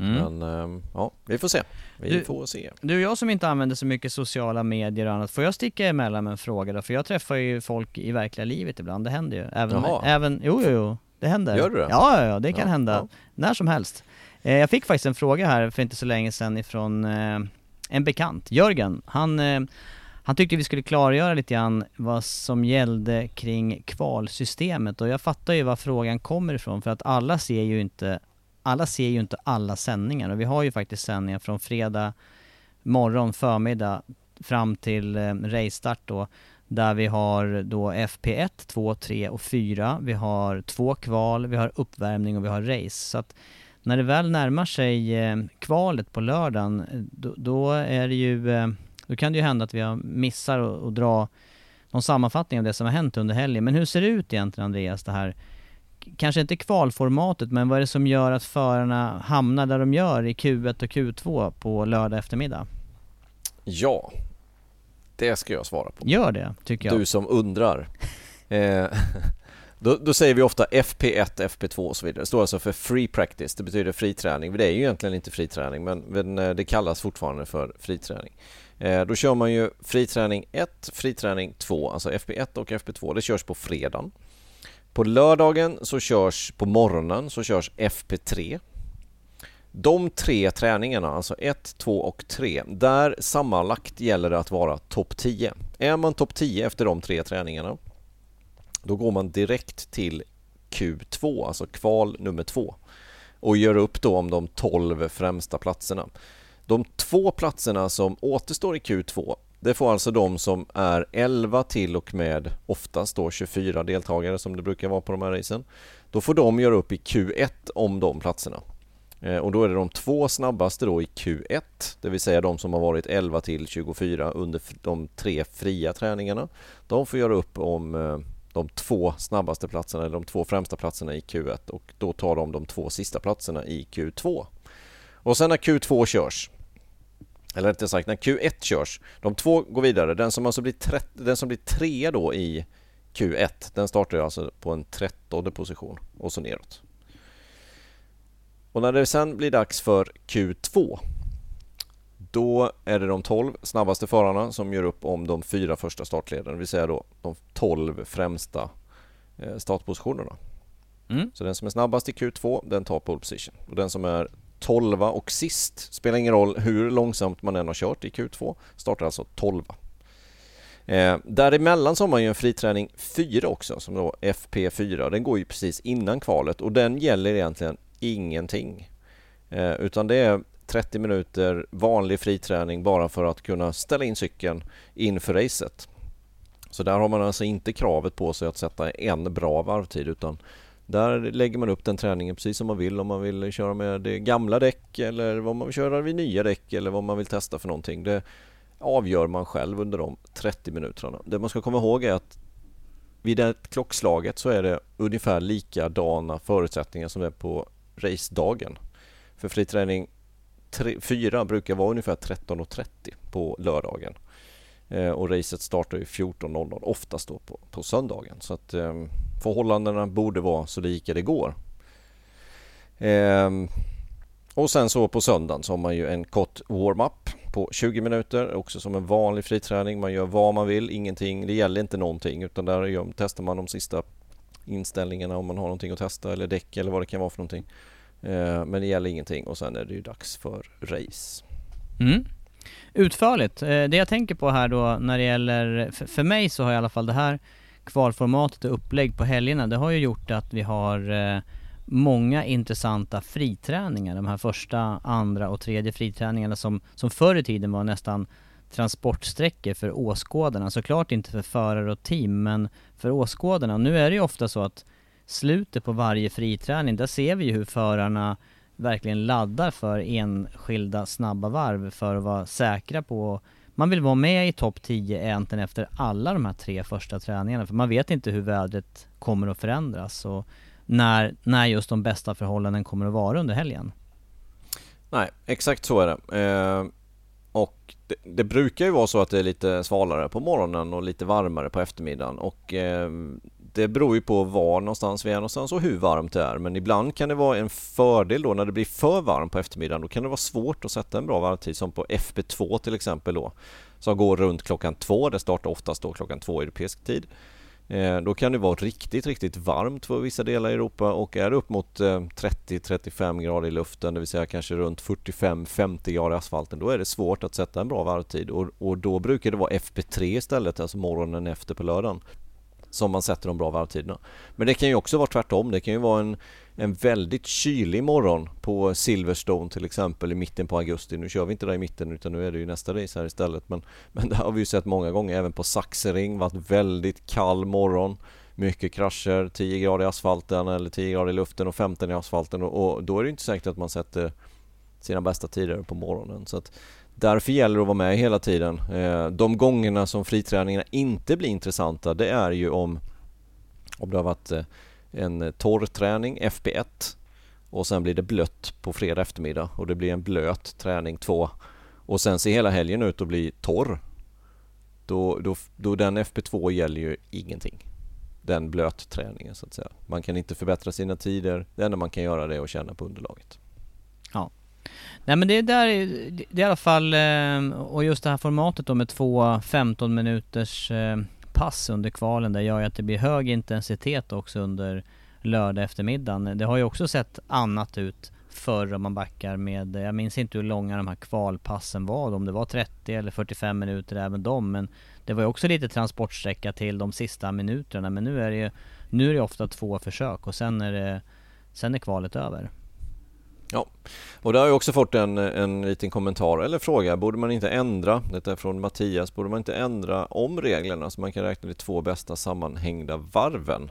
Mm. Men eh, ja, vi får se. Vi du, får se. Du jag som inte använder så mycket sociala medier och annat, får jag sticka emellan med en fråga då? För jag träffar ju folk i verkliga livet ibland, det händer ju. Även, med, även jo, jo, jo, det händer. Gör du det? Ja, ja, ja det kan ja, hända. Ja. När som helst. Eh, jag fick faktiskt en fråga här för inte så länge sedan ifrån eh, en bekant, Jörgen. Han, han tyckte vi skulle klargöra lite grann vad som gällde kring kvalsystemet och jag fattar ju var frågan kommer ifrån för att alla ser ju inte alla ser ju inte alla sändningar och vi har ju faktiskt sändningar från fredag morgon, förmiddag fram till eh, racestart då där vi har då FP1, 2, 3 och 4. Vi har två kval, vi har uppvärmning och vi har race. Så att när det väl närmar sig eh, kvalet på lördagen, eh, då, då, är det ju, eh, då kan det ju hända att vi missar att dra någon sammanfattning av det som har hänt under helgen. Men hur ser det ut egentligen Andreas, det här, kanske inte kvalformatet, men vad är det som gör att förarna hamnar där de gör i Q1 och Q2 på lördag eftermiddag? Ja, det ska jag svara på. Gör det, tycker jag. Du som undrar. eh, då, då, säger vi ofta FP1, FP2 och så vidare. Det står alltså för Free Practice, det betyder fri träning. Det är ju egentligen inte fri träning men, men eh, det kallas fortfarande för fri träning. Eh, då kör man ju friträning 1, friträning 2, alltså FP1 och FP2. Det körs på fredagen. På lördagen så körs, på morgonen så körs FP3. De tre träningarna, alltså 1, 2 och 3, där sammanlagt gäller det att vara topp 10. Är man topp 10 efter de tre träningarna då går man direkt till Q2, alltså kval nummer 2 och gör upp då om de 12 främsta platserna. De två platserna som återstår i Q2 det får alltså de som är 11 till och med oftast då 24 deltagare som det brukar vara på de här racen. Då får de göra upp i Q1 om de platserna. Eh, och då är det de två snabbaste då i Q1, det vill säga de som har varit 11 till 24 under de tre fria träningarna. De får göra upp om eh, de två snabbaste platserna, eller de två främsta platserna i Q1 och då tar de de två sista platserna i Q2. Och sen när Q2 körs, eller rättare sagt när Q1 körs, de två går vidare. Den som alltså blir, trett, den som blir trea då i Q1, den startar alltså på en trettonde position och så neråt. Och när det sen blir dags för Q2 då är det de 12 snabbaste förarna som gör upp om de fyra första startledarna, det vill säga då de 12 främsta eh, startpositionerna. Mm. Så den som är snabbast i Q2, den tar pole position. Och den som är 12 och sist, spelar ingen roll hur långsamt man än har kört i Q2, startar alltså 12. Eh, däremellan så har man ju en friträning 4 också, som då FP4. Den går ju precis innan kvalet och den gäller egentligen ingenting. Eh, utan det är 30 minuter vanlig friträning bara för att kunna ställa in cykeln inför racet. Så där har man alltså inte kravet på sig att sätta en bra varvtid utan där lägger man upp den träningen precis som man vill om man vill köra med gamla däck eller vad man vill köra vid nya däck eller vad man vill testa för någonting. Det avgör man själv under de 30 minuterna. Det man ska komma ihåg är att vid det klockslaget så är det ungefär likadana förutsättningar som det är på racedagen. För friträning 4 brukar vara ungefär 13.30 på lördagen. Eh, och racet startar ju 14.00 oftast då på, på söndagen. Så att eh, förhållandena borde vara så lika det går. Eh, och sen så på söndagen så har man ju en kort warm-up på 20 minuter, också som en vanlig friträning. Man gör vad man vill, ingenting. Det gäller inte någonting utan där gör, testar man de sista inställningarna om man har någonting att testa eller däck eller vad det kan vara för någonting. Eh, men det gäller ingenting och sen är det ju dags för race. Mm. Utförligt. Eh, det jag tänker på här då när det gäller, för mig så har i alla fall det här kvalformatet och upplägg på helgerna, det har ju gjort att vi har eh, många intressanta friträningar. De här första, andra och tredje friträningarna som, som förr i tiden var nästan transportsträckor för åskådarna. Såklart inte för förare och team, men för åskådarna. Nu är det ju ofta så att slutet på varje friträning, där ser vi ju hur förarna verkligen laddar för enskilda snabba varv för att vara säkra på man vill vara med i topp 10 egentligen efter alla de här tre första träningarna för man vet inte hur vädret kommer att förändras och när, när just de bästa förhållanden kommer att vara under helgen. Nej, exakt så är det. Eh, Och det, det, brukar ju vara så att det är lite svalare på morgonen och lite varmare på eftermiddagen och eh, det beror ju på var någonstans vi är någonstans och hur varmt det är. Men ibland kan det vara en fördel då när det blir för varmt på eftermiddagen. Då kan det vara svårt att sätta en bra varvtid som på FP2 till exempel då. Som går runt klockan två. Det startar oftast då klockan två europeisk tid. Eh, då kan det vara riktigt, riktigt varmt för vissa delar i Europa och är det upp mot eh, 30-35 grader i luften, det vill säga kanske runt 45-50 grader i asfalten, då är det svårt att sätta en bra varvtid och, och då brukar det vara FP3 istället, alltså morgonen efter på lördagen som man sätter de bra varvtiderna. Men det kan ju också vara tvärtom. Det kan ju vara en, en väldigt kylig morgon på Silverstone till exempel i mitten på augusti. Nu kör vi inte där i mitten utan nu är det ju nästa race här istället. Men, men det har vi ju sett många gånger även på Saxering. varit väldigt kall morgon. Mycket krascher, 10 grader i asfalten eller 10 grader i luften och 15 i asfalten och, och då är det inte säkert att man sätter sina bästa tider på morgonen. Så att Därför gäller det att vara med hela tiden. Eh, de gångerna som friträningarna inte blir intressanta det är ju om, om det har varit eh, en torr träning, FP1 och sen blir det blött på fredag eftermiddag och det blir en blöt träning 2 och sen ser hela helgen ut att bli torr. Då, då, då den FP2 gäller ju ingenting. Den blöt träningen så att säga. Man kan inte förbättra sina tider. Det enda man kan göra det är att känna på underlaget. Ja. Nej men det där är, det är i alla fall, eh, och just det här formatet då med två 15 minuters eh, pass under kvalen, det gör ju att det blir hög intensitet också under lördag eftermiddagen. Det har ju också sett annat ut förr om man backar med, eh, jag minns inte hur långa de här kvalpassen var, om det var 30 eller 45 minuter även de, men det var ju också lite transportsträcka till de sista minuterna, men nu är det ju, nu är det ofta två försök och sen är det, sen är kvalet över. Ja, och det har jag också fått en, en liten kommentar eller fråga. Borde man inte ändra, detta är från Mattias, borde man inte ändra om reglerna så man kan räkna de två bästa sammanhängda varven?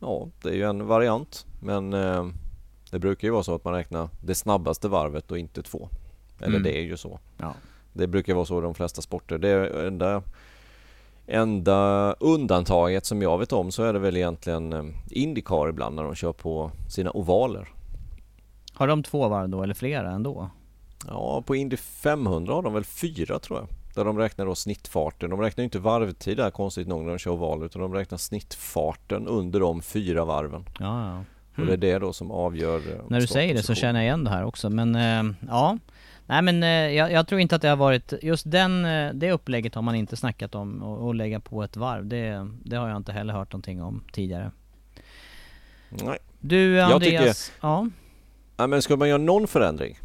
Ja, det är ju en variant, men eh, det brukar ju vara så att man räknar det snabbaste varvet och inte två. Eller mm. det är ju så. Ja. Det brukar vara så i de flesta sporter. Det är enda, enda undantaget som jag vet om så är det väl egentligen eh, Indycar ibland när de kör på sina ovaler. Har de två varv då eller flera ändå? Ja, på Indy 500 har de väl fyra tror jag. Där de räknar då snittfarten. De räknar inte varvtid där konstigt nog när de kör oval utan de räknar snittfarten under de fyra varven. Ja, ja. Mm. Och det är det då som avgör eh, När du säger det så känner jag igen det här också men eh, ja Nej men eh, jag, jag, tror inte att det har varit, just den, eh, det upplägget har man inte snackat om och, och lägga på ett varv. Det, det har jag inte heller hört någonting om tidigare. Nej. Du Andreas, jag tycker, ja Ja, men ska man göra någon förändring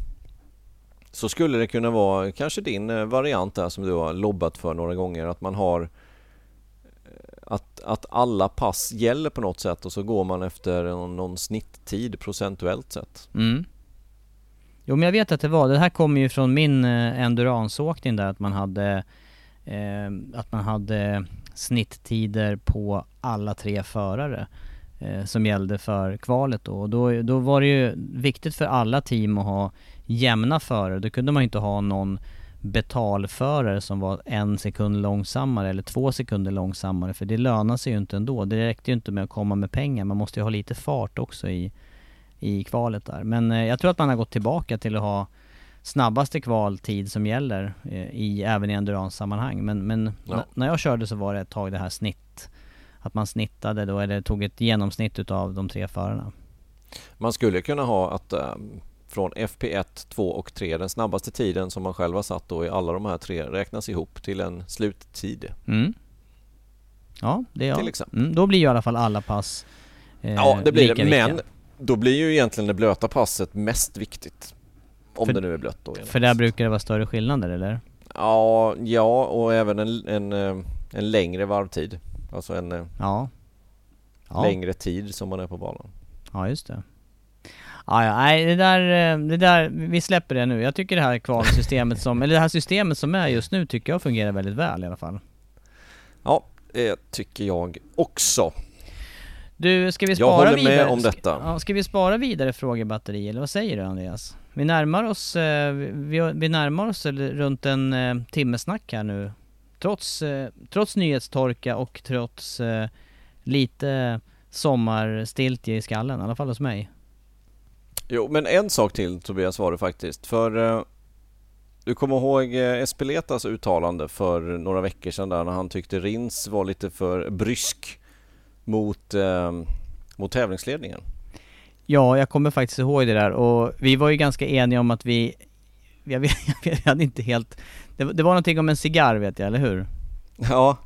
så skulle det kunna vara kanske din eh, variant där som du har lobbat för några gånger att man har eh, att, att alla pass gäller på något sätt och så går man efter någon, någon snitttid procentuellt sett. Mm. Jo men jag vet att det var, det här kommer ju från min eh, enduransåkning där att man hade eh, att man hade snitttider på alla tre förare eh, som gällde för kvalet då. Och då, då var det ju viktigt för alla team att ha jämna förare. Då kunde man inte ha någon betalförare som var en sekund långsammare eller två sekunder långsammare för det lönar sig ju inte ändå. Det räckte ju inte med att komma med pengar, man måste ju ha lite fart också i, i kvalet där. Men eh, jag tror att man har gått tillbaka till att ha snabbaste kvaltid som gäller eh, i, även i endurance-sammanhang. Men, men ja. när jag körde så var det ett tag det här snitt att man snittade då, eller tog ett genomsnitt utav de tre förarna. Man skulle kunna ha att um, från FP1, 2 och 3, den snabbaste tiden som man själv har satt då i alla de här tre räknas ihop till en sluttid. Mm. Ja, det är Till exempel. Mm, då blir ju i alla fall alla pass eh, Ja, det blir det. Men då blir ju egentligen det blöta passet mest viktigt. Om för, det nu är blött då. För där brukar det vara större skillnader eller? Ja, ja och även en, en, eh, en längre varvtid. Alltså en eh, ja. ja. längre tid som man är på banan. Ja, just det. Ja, ja, nej det där, eh, det där, vi släpper det nu. Jag tycker det här kvalsystemet som, eller det här systemet som är just nu tycker jag fungerar väldigt väl i alla fall. Ja, det tycker jag också. Du, ska vi spara jag vidare? med om detta. Ja, ska vi spara vidare frågebatteri, eller vad säger du Andreas? Vi närmar oss, eh, vi, vi närmar oss runt en timmesnack här nu trots, eh, trots nyhetstorka och trots eh, lite sommarstiltje i skallen, i alla fall hos mig. Jo, men en sak till Tobias var det faktiskt. För eh, Du kommer ihåg Espeletas uttalande för några veckor sedan där när han tyckte Rins var lite för brysk mot, eh, mot tävlingsledningen? Ja, jag kommer faktiskt ihåg det där och vi var ju ganska eniga om att vi, jag, vet, jag hade inte helt, det, det var någonting om en cigarr vet jag, eller hur? Ja,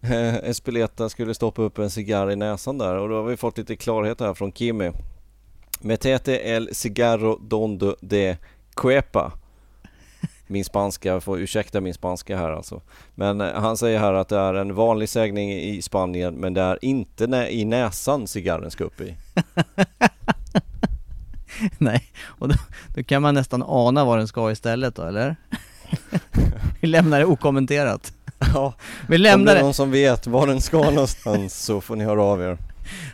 eh, Espeleta skulle stoppa upp en cigarr i näsan där och då har vi fått lite klarhet här från Kimi. Metete el cigarro donde de cuepa. Min spanska, får ursäkta min spanska här alltså. Men eh, han säger här att det är en vanlig sägning i Spanien men det är inte i näsan cigarren ska upp i. Nej, och då, då kan man nästan ana vad den ska istället då, eller? Vi lämnar det okommenterat. Ja, Vi om lämnar det är någon som vet var den ska någonstans så får ni höra av er.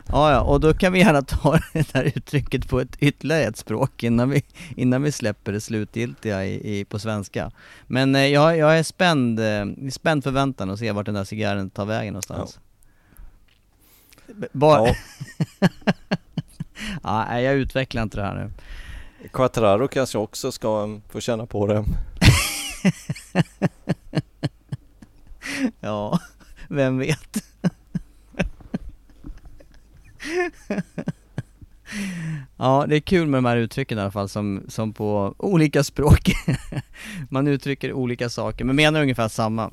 Ja, ja, och då kan vi gärna ta det här uttrycket på ett ytterligare ett språk innan vi, innan vi släpper det slutgiltiga i, i, på svenska. Men eh, jag, jag är spänd, eh, spänd förväntan att se vart den där cigarren tar vägen någonstans. B- Bara... Ja. Ja. jag utvecklar inte det här nu. Quattraro kanske också ska få känna på det. Ja, vem vet? Ja, det är kul med de här uttrycken i alla fall som, som på olika språk Man uttrycker olika saker men menar ungefär samma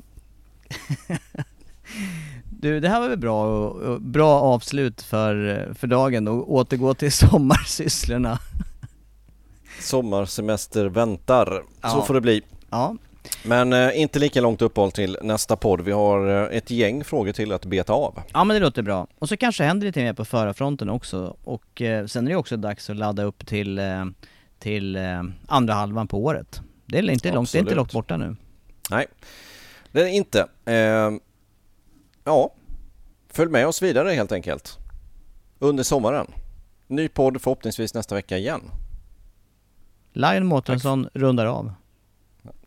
Du, det här var väl bra, och, bra avslut för, för dagen och återgå till sommarsysslorna Sommarsemester väntar. Så Ja. får det bli. Ja, Men eh, inte lika långt uppehåll till nästa podd. Vi har eh, ett gäng frågor till att beta av. Ja men det låter bra. Och så kanske händer lite mer på förarfronten också. Och eh, sen är det också dags att ladda upp till, eh, till eh, andra halvan på året. Det är inte långt, det är inte långt borta nu. Nej, det är det inte. Eh, ja, följ med oss vidare helt enkelt. Under sommaren. Ny podd förhoppningsvis nästa vecka igen. Lion Mårtensson rundar av.